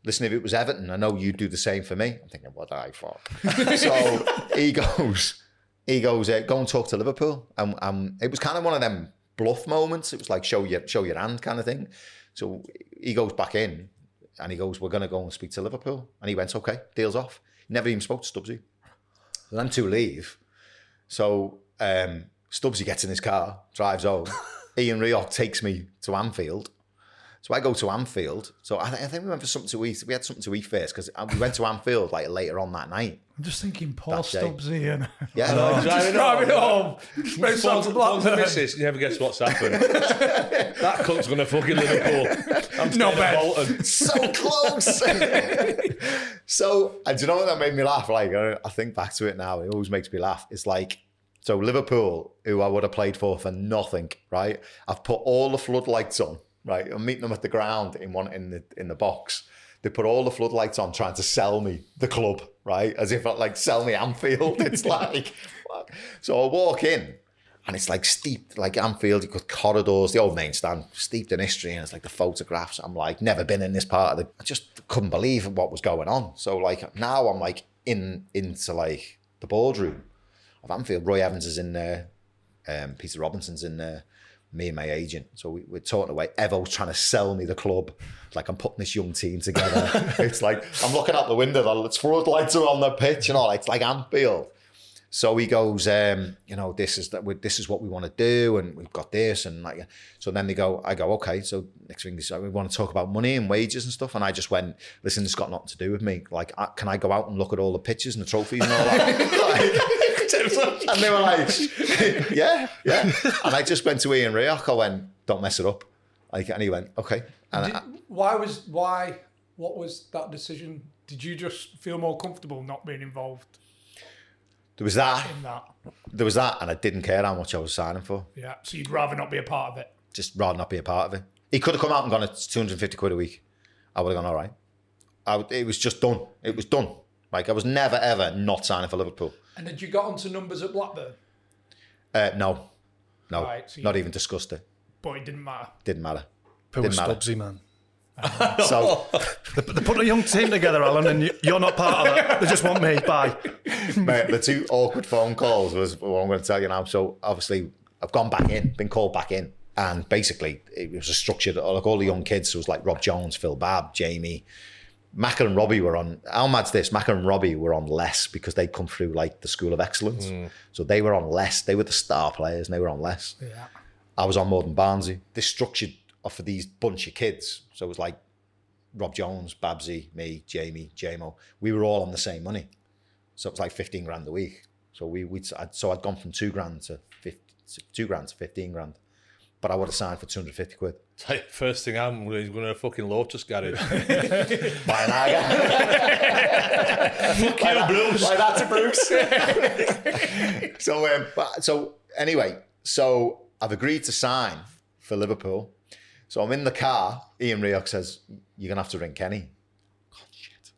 listen, if it was Everton, I know you'd do the same for me. I'm thinking, what I thought. [laughs] so he goes, he goes, uh, go and talk to Liverpool. And um, it was kind of one of them bluff moments. It was like show your show your hand kind of thing. So he goes back in and he goes, we're going to go and speak to Liverpool. And he went, okay, deal's off. Never even spoke to Stubbsy. So them two leave. So um, Stubbsy gets in his car, drives home. [laughs] Ian Rioch takes me to Anfield. So I go to Anfield. So I, th- I think we went for something to eat. We had something to eat first because uh, we went to Anfield like later on that night. I'm just thinking Paul That day. Stubbsy and Yeah, [laughs] Driving driving home. home. Phones Express on to to phones to Blackburn. missus, you never guess what's happened. [laughs] that cunt's going to fucking Liverpool. I'm No bet. Bolton. [laughs] so close. so, and do you know what that made me laugh? Like, I I think back to it now, it always makes me laugh. It's like, so Liverpool, who I would have played for for nothing, right? I've put all the floodlights on, right? I'm meeting them at the ground in one in the in the box. They put all the floodlights on, trying to sell me the club, right? As if like sell me Anfield. It's [laughs] like, what? so I walk in, and it's like steeped, like Anfield, you've got corridors, the old main stand, steeped in history, and it's like the photographs. I'm like, never been in this part of the, I just couldn't believe what was going on. So like now I'm like in into like the boardroom of Anfield. Roy Evans is in there, um, Peter Robinson's in there, me and my agent. So we, we're talking away. Evo's trying to sell me the club. Like I'm putting this young team together. [laughs] it's like I'm looking out the window, the floodlights are on the pitch and all. It's like Anfield. So he goes, um, you know, this is that this is what we want to do, and we've got this, and like, so then they go, I go, okay. So next thing is we want to talk about money and wages and stuff, and I just went, listen, it's got nothing to do with me. Like, I, can I go out and look at all the pictures and the trophies and all that? [laughs] [laughs] and they were like, [laughs] yeah, yeah. And I just went to Ian Rioch. I went, don't mess it up. Like, and he went, okay. And I, Why was why? What was that decision? Did you just feel more comfortable not being involved there was that, in that? there was that, and I didn't care how much I was signing for. Yeah. So you'd rather not be a part of it. just rather not be a part of it. He could have come out and gone, it's 250 quid a week. I would have gone, all right. I it was just done. It was done. Like, I was never, ever not signing for Liverpool. And had you got onto numbers at Blackburn? Uh, no. No. Right, so you- not even discussed it. But it didn't matter. Didn't matter. Poor Didn't matter. Stubbsy, man. [laughs] So, They put a young team together, Alan, and you- you're not part of that. They just want me. Bye. [laughs] mate, the two awkward phone calls was what I'm going to tell you now. So, obviously, I've gone back in, been called back in. And basically, it was a structured, like all the young kids. So it was like Rob Jones, Phil Babb, Jamie, Macker and Robbie were on. How mad's this? Macker and Robbie were on less because they'd come through like the School of Excellence. Mm. So they were on less. They were the star players and they were on less. Yeah. I was on more than Barnesy. This structured for these bunch of kids. So it was like Rob Jones, Babsy, me, Jamie, JMO. We were all on the same money. So it was like 15 grand a week. So we we so I'd gone from two grand to 50, two grand to 15 grand. But I would have signed for 250 quid. First thing I'm going to a fucking Lotus garage. [laughs] Buy an Aga. Fuck you, Bruce. Like that to Bruce. [laughs] so um, but, so anyway, so I've agreed to sign for Liverpool. So I'm in the car. Ian Rioch says, "You're gonna have to ring Kenny." God, shit.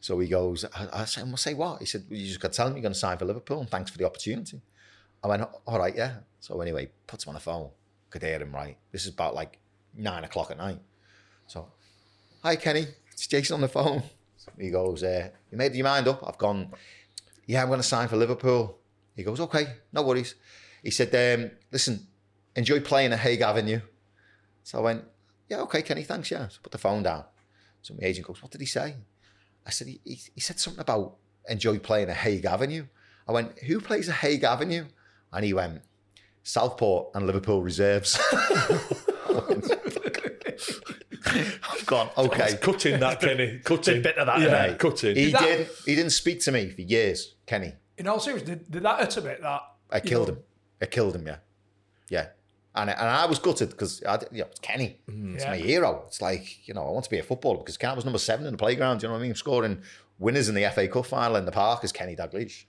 So he goes, I, I say, "Well, say what?" He said, well, "You just got to tell him you're going to sign for Liverpool, and thanks for the opportunity." I went, "All right, yeah." So anyway, puts him on the phone. Could hear him right. This is about like nine o'clock at night. So, hi Kenny, it's Jason on the phone. He goes, uh, "You made your mind up?" I've gone. Yeah, I'm going to sign for Liverpool. He goes, "Okay, no worries." He said, um, "Listen, enjoy playing at Haig Avenue." So I went, "Yeah, okay, Kenny, thanks." Yeah, so put the phone down. So my agent goes, "What did he say?" I said, "He, he, he said something about enjoy playing at Haig Avenue." I went, "Who plays at Haig Avenue?" And he went, "Southport and Liverpool reserves." [laughs] I've gone, okay. Cutting that, Kenny. Cutting. bit of that, Yeah, innit? cutting. He that- didn't. He didn't speak to me for years, Kenny. In all seriousness, did, did that hurt a bit? That I you killed know, him. I killed him. Yeah, yeah. And and I was gutted because I, you know, it's Kenny. Mm. It's Yeah. my hero. It's like you know, I want to be a footballer because Kenny was number seven in the playground. You know what I mean? Scoring winners in the FA Cup final in the park is Kenny Dalglish.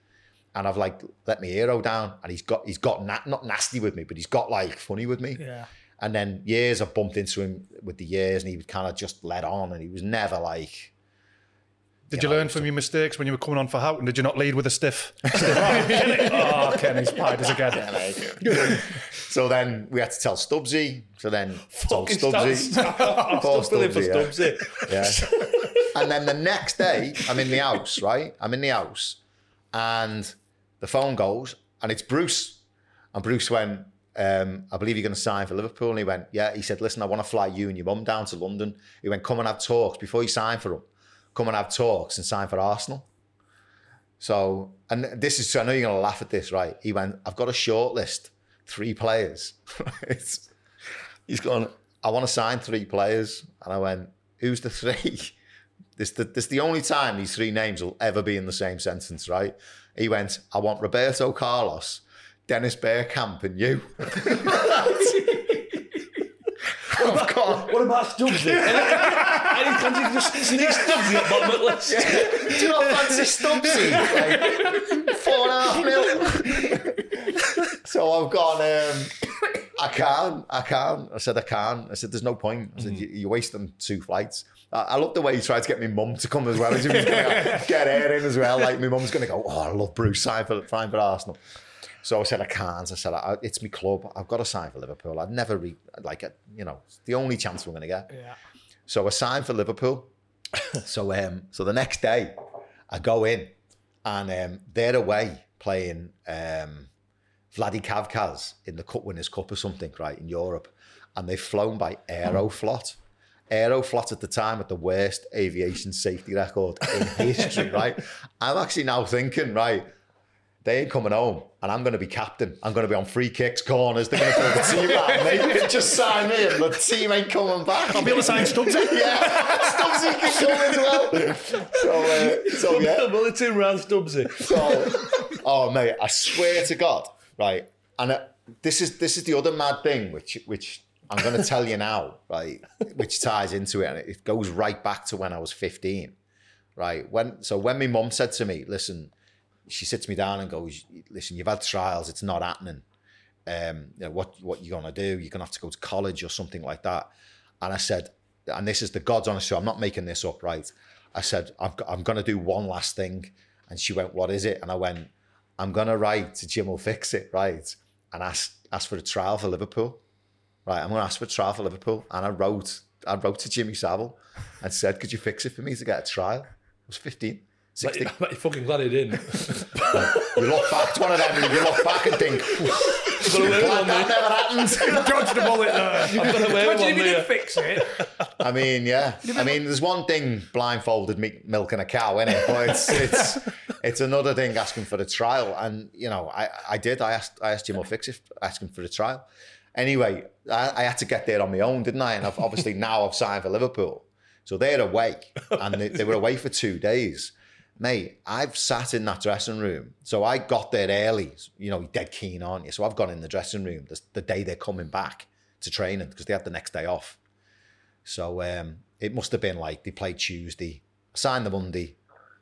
And I've like let my hero down, and he's got he's got na- not nasty with me, but he's got like funny with me. Yeah. And then years I bumped into him with the years, and he would kind of just let on, and he was never like. Did you learn from your mistakes when you were coming on for Houghton? Did you not lead with a stiff? [laughs] stiff Kenny. Oh, Kenny's pied us again. So then we had to tell Stubbsy. So then told Fucking Stubbsy. stop- I'm still feeling for Stubbsy, yeah. Stubbsy. Yeah. and then the next day, I'm in the house, right? I'm in the house, and the phone goes, and it's Bruce. And Bruce went, um, I believe you're going to sign for Liverpool. And he went, Yeah. He said, Listen, I want to fly you and your mum down to London. He went, Come and have talks before you sign for them. Come and have talks and sign for Arsenal. So, and this is, I know you're going to laugh at this, right? He went, I've got a short list, three players. [laughs] He's gone, I want to sign three players. And I went, Who's the three? [laughs] This the, this the only time these three names will ever be in the same sentence, right? He went, I want Roberto Carlos, Dennis Bergkamp, and you. I've [laughs] What about Stubbsy? [laughs] Any fancy just sneak Stubbsy at bottom of the list? do you not fancy Stubbsy? Like, four and a half mil. [laughs] so I've gone, um, I can't, I can't. I said, I can't. I said, there's no point. I said, you, you're wasting two flights. I, I love the way he tried to get my mum to come as well. As he was going [laughs] to get her in as well. Like, my mum's going to go, oh, I love Bruce, sign for, sign for Arsenal. So I said, I can't. I said, I, it's my club. I've got to sign for Liverpool. I'd never, re- like, uh, you know, it's the only chance we're going to get. Yeah. So I signed for Liverpool. [laughs] so um, so the next day, I go in, and um, they're away playing um, Vladikavkaz in the Cup Winners' Cup or something, right in Europe, and they've flown by Aeroflot. Aeroflot at the time had the worst aviation safety record in [laughs] history, right? I'm actually now thinking, right, they ain't coming home, and I'm going to be captain. I'm going to be on free kicks, corners. They're going to build the team out. [laughs] They just sign me, and the team ain't coming back. I'll be able to sign Stubbsy. [laughs] yeah, Stubbsy can come as well. So, uh, so yeah. Bulletin round Stubbsy. So, oh mate, I swear to God, right? And uh, this is this is the other mad thing, which which I'm going to tell you now, [laughs] right? Which ties into it, and it goes right back to when I was 15, right? When so when my mum said to me, "Listen," she sits me down and goes, "Listen, you've had trials, it's not happening. Um, you know what what you're going to do? You're to have to go to college or something like that." And I said, and this is the God's honest truth. I'm not making this up, right? I said, got, I'm going to do one last thing. And she went, what is it? And I went, I'm going to write to Jim will fix it, right? And ask, ask for a trial for Liverpool. Right, I'm going to ask for a trial for Liverpool. And I wrote, I wrote to Jimmy Savile and said, could you fix it for me to get a trial? I was 15, 16. I bet you're fucking glad he didn't. You look back, it's one of them, you look back and think, glad that never happened. [laughs] Dodged the bullet there. I've got away Imagine if you there. did fix it. I mean, yeah. I mean, there's one thing blindfolded me milking a cow, is it? But it's it's it's another thing asking for the trial. And you know, I, I did. I asked I asked Jim Fix if asking for the trial. Anyway, I, I had to get there on my own, didn't I? And I've, obviously now I've signed for Liverpool, so they're away, and they, they were away for two days. Mate, I've sat in that dressing room. So I got there early. You know, dead keen, aren't you? So I've gone in the dressing room the, the day they're coming back to training because they had the next day off. So um, it must have been like they played Tuesday, signed the Monday.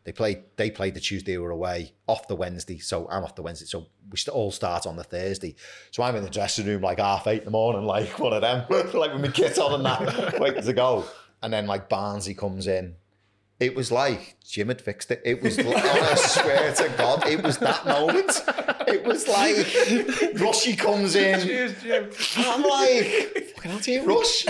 They played. They played the Tuesday. We were away off the Wednesday. So I'm off the Wednesday. So we all start on the Thursday. So I'm in the dressing room like half eight in the morning, [laughs] like one of them, [laughs] like with my kit on and that, [laughs] waiting to go. And then like Barnesy comes in. It was like Jim had fixed it. It was. Like, oh, I swear to God, it was that moment. It was like Rushy comes in. Cheers, Jim. And I'm like, fucking hell, do you rush?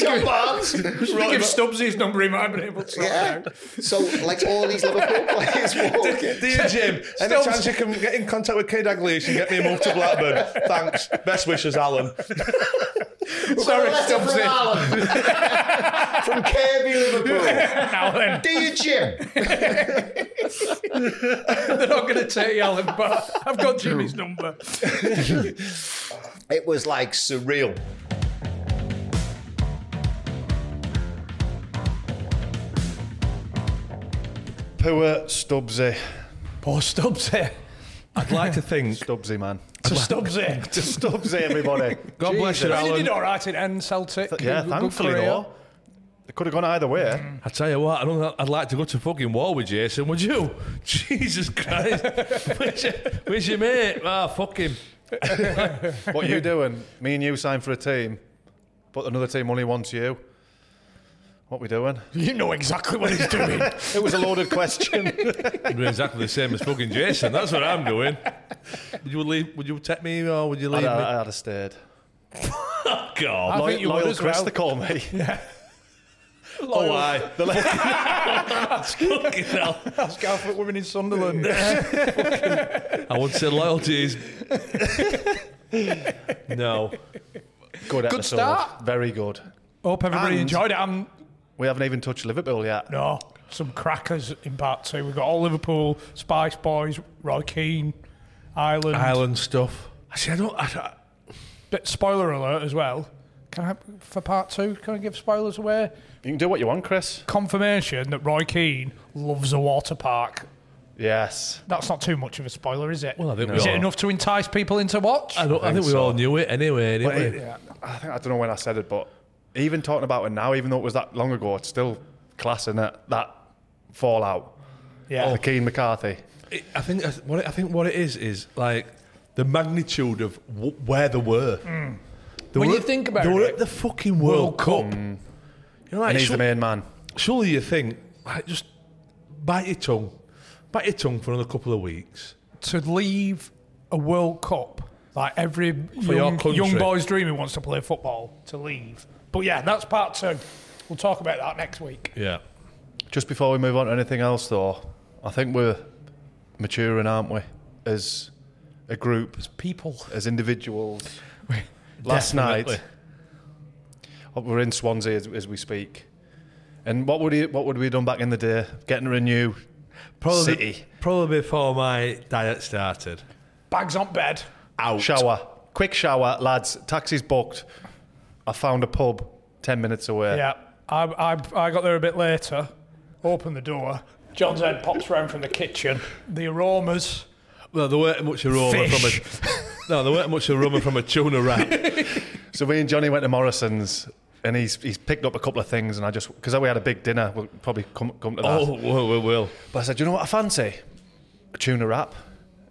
John Barnes. Should have give Stubbs his number, he might have been able to Yeah. So, like, all these Liverpool players [laughs] walking. Dear Jim, any Stubbs. chance you can get in contact with Kay Dalglish and get me a move to Blackburn? Thanks. Best wishes, Alan. [laughs] Sorry, Stubbs. [laughs] from Alan. from Kirkby, Liverpool. [laughs] Alan. then, Dear Jim. they're not going to take you, Alan, but I've got Jimmy's number. It was like surreal. Poor Stubbsy. Poor Stubbs here. I'd like to think. Stubbsy, man. To Stubbs [laughs] here. To Stubbsy, everybody. God bless you, I mean, he Alan. did all right in end Celtic. yeah, Good- good thankfully, career. though. It could have gone either way. I tell you what, I don't, I'd like to go to fucking war with Jason, would you? [laughs] Jesus Christ. [laughs] where's, your, where's your mate? Ah, fuck him. What are you doing? Me and you signed for a team, but another team only wants you. What we doing? [laughs] You know exactly what he's doing. [laughs] It was a loaded question. [laughs] I'm doing exactly the same as fucking Jason. That's what I'm doing. Would you leave? Would you take me or would you I'd, leave I'd me? have stayed. God. I think you Loyal as Chris, well. they call me. Oh, aye. fucking hell. Ask Alfred Women in Sunderland. I wouldn't say loyalties. no. Good episode. start. Very good. Hope everybody And- enjoyed it. I'm We haven't even touched Liverpool yet. no some crackers in part two. We've got all Liverpool, Spice Boys, Roy Keane, Ireland. Island stuff. Actually, I don't. I, I, Bit spoiler alert as well. Can I for part two? Can I give spoilers away? You can do what you want, Chris. Confirmation that Roy Keane loves a water park. Yes. That's not too much of a spoiler, is it? Well, I think we is it all- enough to entice people into watch? I, don't, I think think we all knew it anyway. But Anyway. it- I think I don't know when I said it, but even talking about it now, even though it was that long ago, it's still classing it. That fallout. Yeah. The Keane McCarthy. It- I think what it, I think what it is is like the magnitude of w- where they were. Mm. They When were you at- think about they were at the fucking World, Cup. Mm. You know, like, And he's sur- the main man. surely you think like just bite your tongue, bite your tongue for another couple of weeks. to leave a World Cup, like every young, young boy's dream who wants to play football, to leave. But yeah, that's part two. We'll talk about that next week. Yeah. Just before we move on to anything else, though, I think we're maturing, aren't we? As a group, as People. as individuals. [laughs] Last night, Definitely. oh, we're in Swansea as, as we speak. And what would he, what would we have done back in the day? Getting a new Probably, City. probably before my diet started. Bags on bed. Out. Shower. Quick shower, lads. Taxi's booked. I found a pub 10 minutes away. Yeah. I, I, I got there a bit later. Open the door. John's head pops round from the kitchen. The aromas. Well, there weren't much aroma Fish. from a. [laughs] No, there weren't much aroma from a tuna wrap. So me and Johnny went to Morrison's and he's he's picked up a couple of things and I just because we had a big dinner, we'll probably come come to that. oh, well, well, well. But I said, you know what I fancy? A tuna wrap.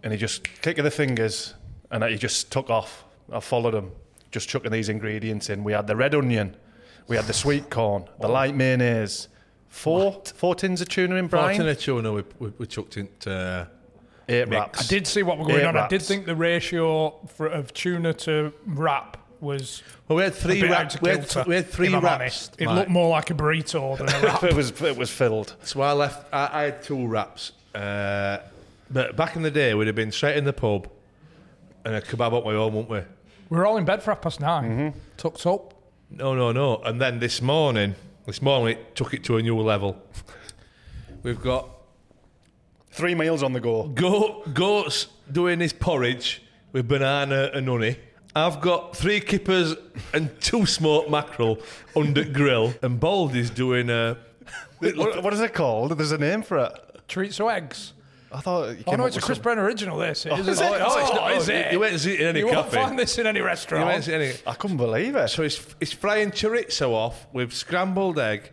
And he just click of the fingers and he just took off. I followed him, just chucking these ingredients in. We had the red onion, we had the sweet corn, the light mayonnaise, four four tins of tuna in brine, of tuna we, we, we chucked into. Uh, eight mix. wraps. I did see what were going Eight on. I did think the ratio for, of tuna to wrap was. well, we had three bit wraps. of We had, kilter, we had three if wraps. It Mike. looked more like a burrito than a [laughs] wrap. it was it was filled. So I left. I, I had two wraps. Uh, but back in the day, we'd have been straight in the pub and a kebab up my own, wouldn't we? We were all in bed for half past 9 mm-hmm. Tucked up. No, no, no. And then this morning, this morning, it took it to a new level. We've got Three meals on the go. goat, goats doing his porridge with banana and honey. I've got three kippers and two smoked mackerel under grill, and Baldy's doing a. What, what is it called? There's a name for it. Treats or eggs. I thought. You Oh, no, it's a Chris some- Brenner original, this. It [laughs] is, is it? Oh, Oh, it's oh, is oh, it? you won't see it in any you cafe. won't find this in any restaurant. You won't see any. I couldn't believe it. So he's, he's frying chorizo off with scrambled egg,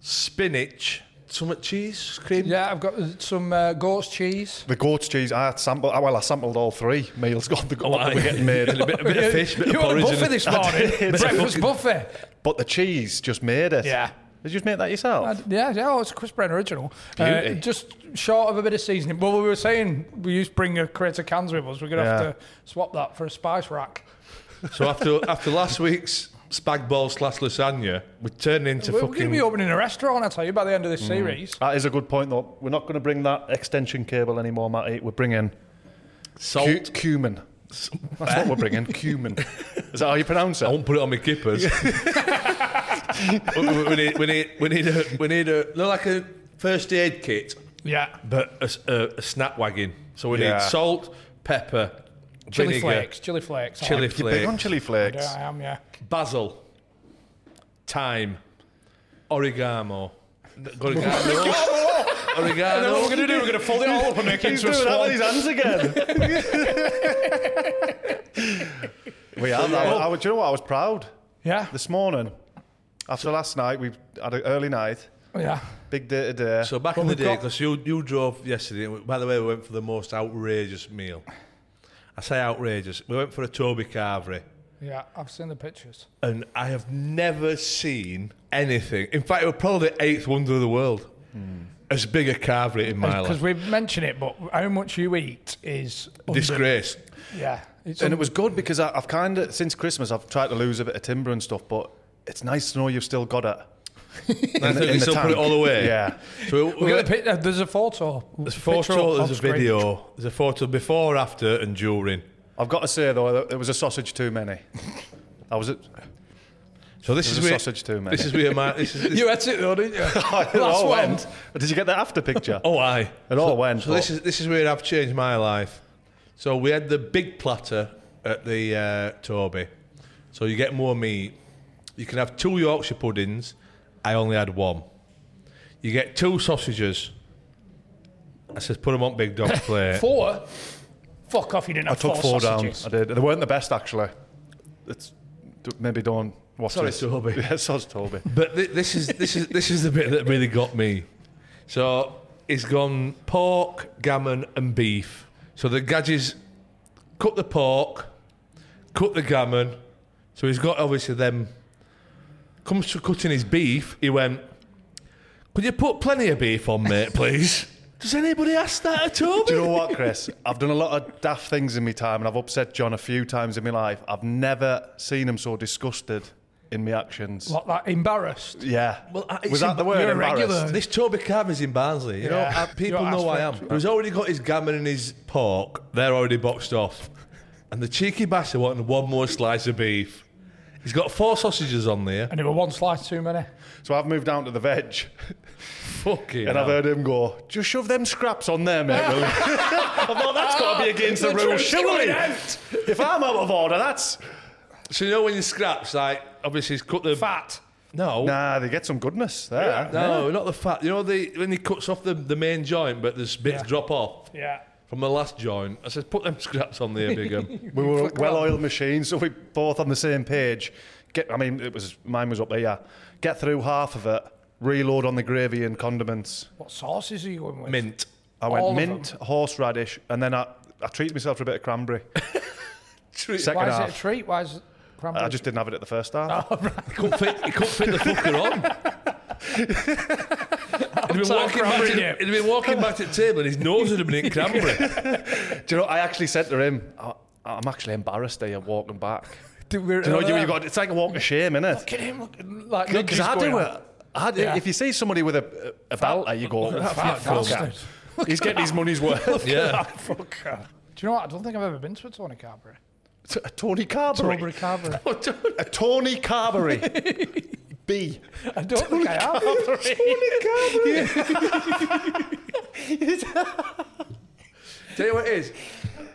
spinach, some cheese, cream. Yeah, I've got some uh, goat's cheese. The goat's cheese, I sampled. Well, I sampled all three meals. [laughs] Got the Oh, that were getting made. [laughs] a, bit, a bit of fish, bit you of want a porridge. buffet this morning? Breakfast buffet. But the cheese just made it. Yeah. Did you just make that yourself? Uh, yeah, yeah, oh, it's a Chris Brenner original. Uh, just short of a bit of seasoning. Well, we were saying we used to bring a crate of cans with us. We're going to Yeah. have to swap that for a spice rack. So after after last week's spag ball slash lasagna, we turned into We're, we're going to be opening a restaurant, I tell you, by the end Mm. of this series. That is a good point, though. We're not going to bring that extension cable anymore, Matty. We're bringing Salt. cu- cumin. That's what we're bringing. cumin. Is that how you pronounce it? I won't put it on my kippers. [laughs] we, we- we need we need we need a we need a not like a first aid kit, Yeah. but a snap wagon. So we Yeah. need salt, pepper, Chili vinegar, flakes. Chili flakes. I chili like. You're big on flakes, chili flakes. Yeah, I am, yeah. basil, thyme, oregano. Oregano. [laughs] And then what we're going to do, we're going to fold it all up and make it He's into a doing that swan. with his hands again. we are. I, I, do you know what? I was proud Yeah. this morning. After last night, we had an early night. Oh, yeah. Big day today. So back Well, in the we've day, got- because you, you drove yesterday, by the way, we went for the most outrageous meal. I say outrageous. We went for a Toby Carvery, Yeah, I've seen the pictures. and I have never seen anything. In fact, it was probably the eighth wonder of the world. Hmm. As big a carvery in my Because we've mentioned it, but how much you eat is under- Disgrace. Yeah, it's and un- it was good because I, I've kind of since Christmas I've tried to lose a bit of timber and stuff, but it's nice to know you've still got it. I think in we the still put tank. it all away. Yeah. So we, We're we gonna pic- uh, there's a photo. there's a photo, there's a screen. video, there's a photo before, after, and during. I've got to say though, that there was a sausage too many. I was at So this There's is a where sausage too many. This is where my this is this, You ate it though, didn't you? [laughs] it Last all went. Did you get the after picture? [laughs] oh aye. It all went. So this is this is where I've changed my life. So we had the big platter at the uh, Toby. So you get more meat. You can have two Yorkshire puddings. I only had one. You get two sausages. I says put them on Big Dog's [laughs] plate. Four. Fuck off! You didn't I have I took four, four down. I did. They weren't the best actually. It's maybe don't watch Sorry, this. Toby. [laughs] Yeah, sorry, Toby. But th- this is this is this is the bit that really got me. So it's gone pork, gammon, and beef. So the gadgets cut the pork, cut the gammon. So he's got obviously them. Comes to cutting his beef, he went. Could you put plenty of beef on, mate, [laughs] please? Does anybody ask that at all? Do you know what, [laughs] Chris? I've done a lot of daft things in my time, and I've upset John a few times in my life. I've never seen him so disgusted in my actions. What, that embarrassed? Yeah. Well, it's was that the em- word? you're embarrassed? regular. This Toby Carver's in Barnsley. You know, Yeah. uh, people You're know I am. He's already got his gammon and his pork. They're already boxed off. And the cheeky bastard wanted one more slice of beef. He's got four sausages on there. And there were one slice too many. So I've moved down to the veg. Fucking And I've heard him go, just shove them scraps on there, mate. I thought [laughs] that's got to be against the [laughs] rules, surely. If I'm out of order, that's. So you know when you scraps, like obviously he's cut the Fat. No, Nah, they get some goodness there. no, not the fat. You know the when he cuts off the, the main joint, but there's bits Yeah. drop off Yeah. from the last joint. I said, put them scraps on there, Bigham. Um. [laughs] We were well-oiled machines, so we both on the same page. Get, I mean, it was mine was up there. Get through half of it, reload on the gravy and condiments. What sauces are you going with? Mint. I went All of mint, horseradish, and then I, I treated myself to a bit of cranberry. [laughs] Second Why is it a treat? Why is it cranberry? I just didn't have it at the first half. Oh, he couldn't fit, he couldn't fit the fucker on. [laughs] he'd, been walking back to, he'd been walking back to the table and his nose had been in cranberry. [laughs] Do you know? I actually said to him, I, "I'm actually embarrassed that you're walking back." Do we- Do you know? You, you got it's like a walk of shame, isn't it? Look at him looking like Because I do on. it. I do. Yeah. If you see somebody with a a belter, you go, Fat "Fuck bastard. He's getting his money's worth. yeah. Fucker. Do you know what? I don't think I've ever been to a Tony Carberry. A Tony Carberry. Tony Carberry. [laughs] Oh, a Tony Carberry. [laughs] B. I don't think I have. Tony Carberry. [laughs] Tell you what it is.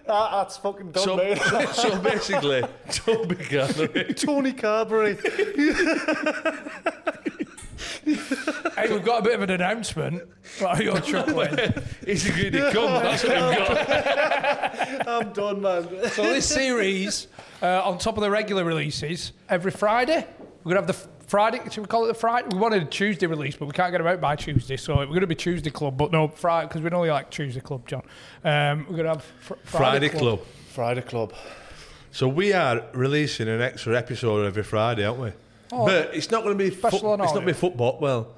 that's fucking dumb, So, mate. so basically, Toby Carberry. Tony Carberry. Hey, we've got a bit of an announcement. What are you chuckling? [laughs] He's a greedy cunt. That's what we've got. [laughs] I'm done, man. so this series, uh, on top of the regular releases, every Friday we're gonna have the f- Friday. Should we call it the Friday? We wanted a Tuesday release, but we can't get them out by Tuesday, so we're gonna be Tuesday Club. But no Friday because we only like Tuesday Club, John. Um, we're gonna have fr- Friday Club. Friday Club. So we are releasing an extra episode every Friday, aren't we? Oh, but it's not going to be Special fo- It's not going to be football. Well,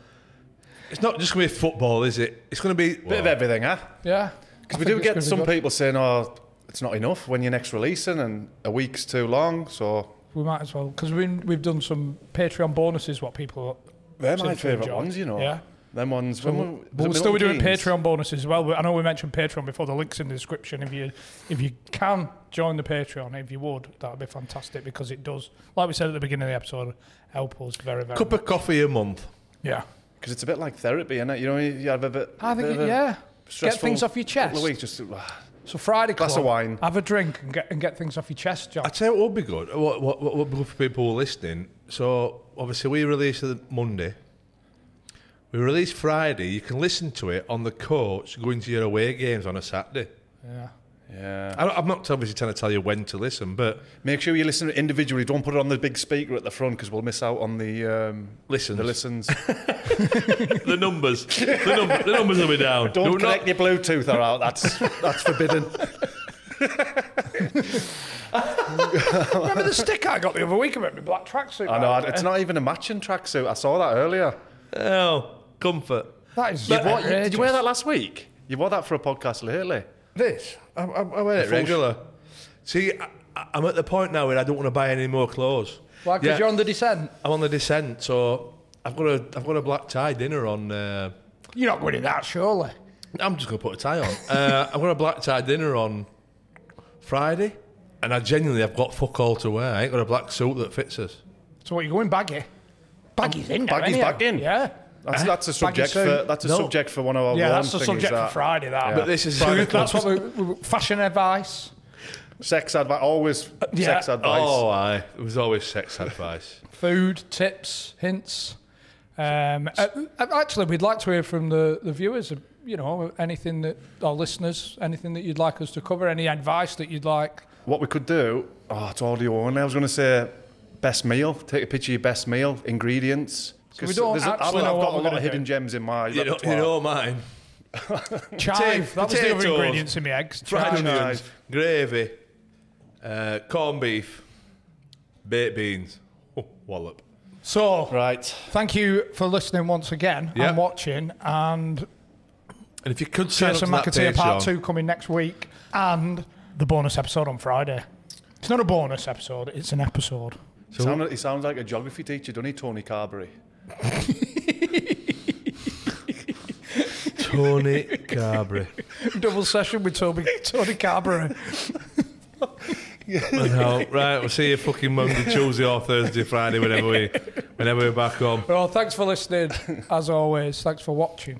it's not just going to be football, is it? It's going to be a Bit of everything, huh? Yeah, Because we do get gonna be some people saying, "Oh, it's not enough when you're next releasing, and a week's too long." So We might as well because we've we've done some Patreon bonuses. What people they're my favourite ones, you know. Yeah. Them ones. So we'll, we- but was we'll still be doing Keynes? Patreon bonuses as well. I know we mentioned Patreon before. The links in the description. If you if you can join the Patreon, if you would, that would be fantastic because it does, like we said at the beginning of the episode, help us very very. cup much. of coffee a month. Yeah, Because it's a bit like therapy, isn't it? You know, you have a bit. I think bit it- of a yeah. Get things off your couple chest. of weeks, just ah, So Friday Glass club, of wine. have a drink and get and get things off your chest, John. I tell you what would be good. What, what, what would be good for people who are listening? So obviously we release it Monday. We release Friday. You can listen to it on the coach going to your away games on a Saturday. yeah. Yeah. I, I'm not obviously trying to tell you when to listen, but Make sure you listen individually. Don't put it on the big speaker at the front because we'll miss out on the um, listen. the listens. [laughs] the numbers, the, num- the numbers will be down. Don't Do not- connect your Bluetooth or out. That's that's forbidden. Remember the sticker I got the other week about my black tracksuit? I know. right? It's not even a matching tracksuit. I saw that earlier. Oh, comfort. That is. You what, you, did you wear that last week? You wore that for a podcast lately. This, I, I, I wear it regular. See, I, I'm at the point now where I don't want to buy any more clothes. Why? Because Yeah. you're on the descent. I'm on the descent, so I've got a I've got a black tie dinner on. Uh, You're not winning that, surely. I'm just gonna put a tie on. [laughs] uh, I've got a black tie dinner on Friday, and I genuinely I've got fuck all to wear. I ain't got a black suit that fits us. So what? You going baggy? Baggy's in there. Baggy's back in. Yeah. That's, that's a subject for that's a No. subject for one of our Yeah, that's the thingies, subject that. for Friday. That. But this is So that's what we, we, fashion advice. sex advice. Always yeah. sex advice. Oh, aye. It was always sex advice. [laughs] food tips, hints. Um, uh, uh, actually, we'd like to hear from the, the viewers. uh, You know, anything that our listeners, anything that you'd like us to cover, any advice that you'd like. What we could do? Oh, it's audio only. I was going to say best meal. Take a picture of your best meal, ingredients. We 'Cause don't there's a- actually I've, know I've got a lot of hidden do. gems in my you, know, you know mine. [laughs] Chive. That was the other potatoes, ingredients in my eggs. Fried Chive. onions, gravy, uh, corned beef, baked beans. Oh, wallop. So, Right. thank you for listening once again Yeah. and watching. And And if you could sign up Jason to McAteer Part Patreon, 2 coming next week. And the bonus episode on Friday. It's not a bonus episode, it's an episode. He sound- he sounds like a geography teacher, doesn't he, Tony Carberry? [laughs] Tony Carberry. Double session with Toby, Tony Carberry. Right, we'll see you fucking Monday, Tuesday, or Thursday, Friday, whenever we whenever we're back on. Well, thanks for listening. As always, thanks for watching.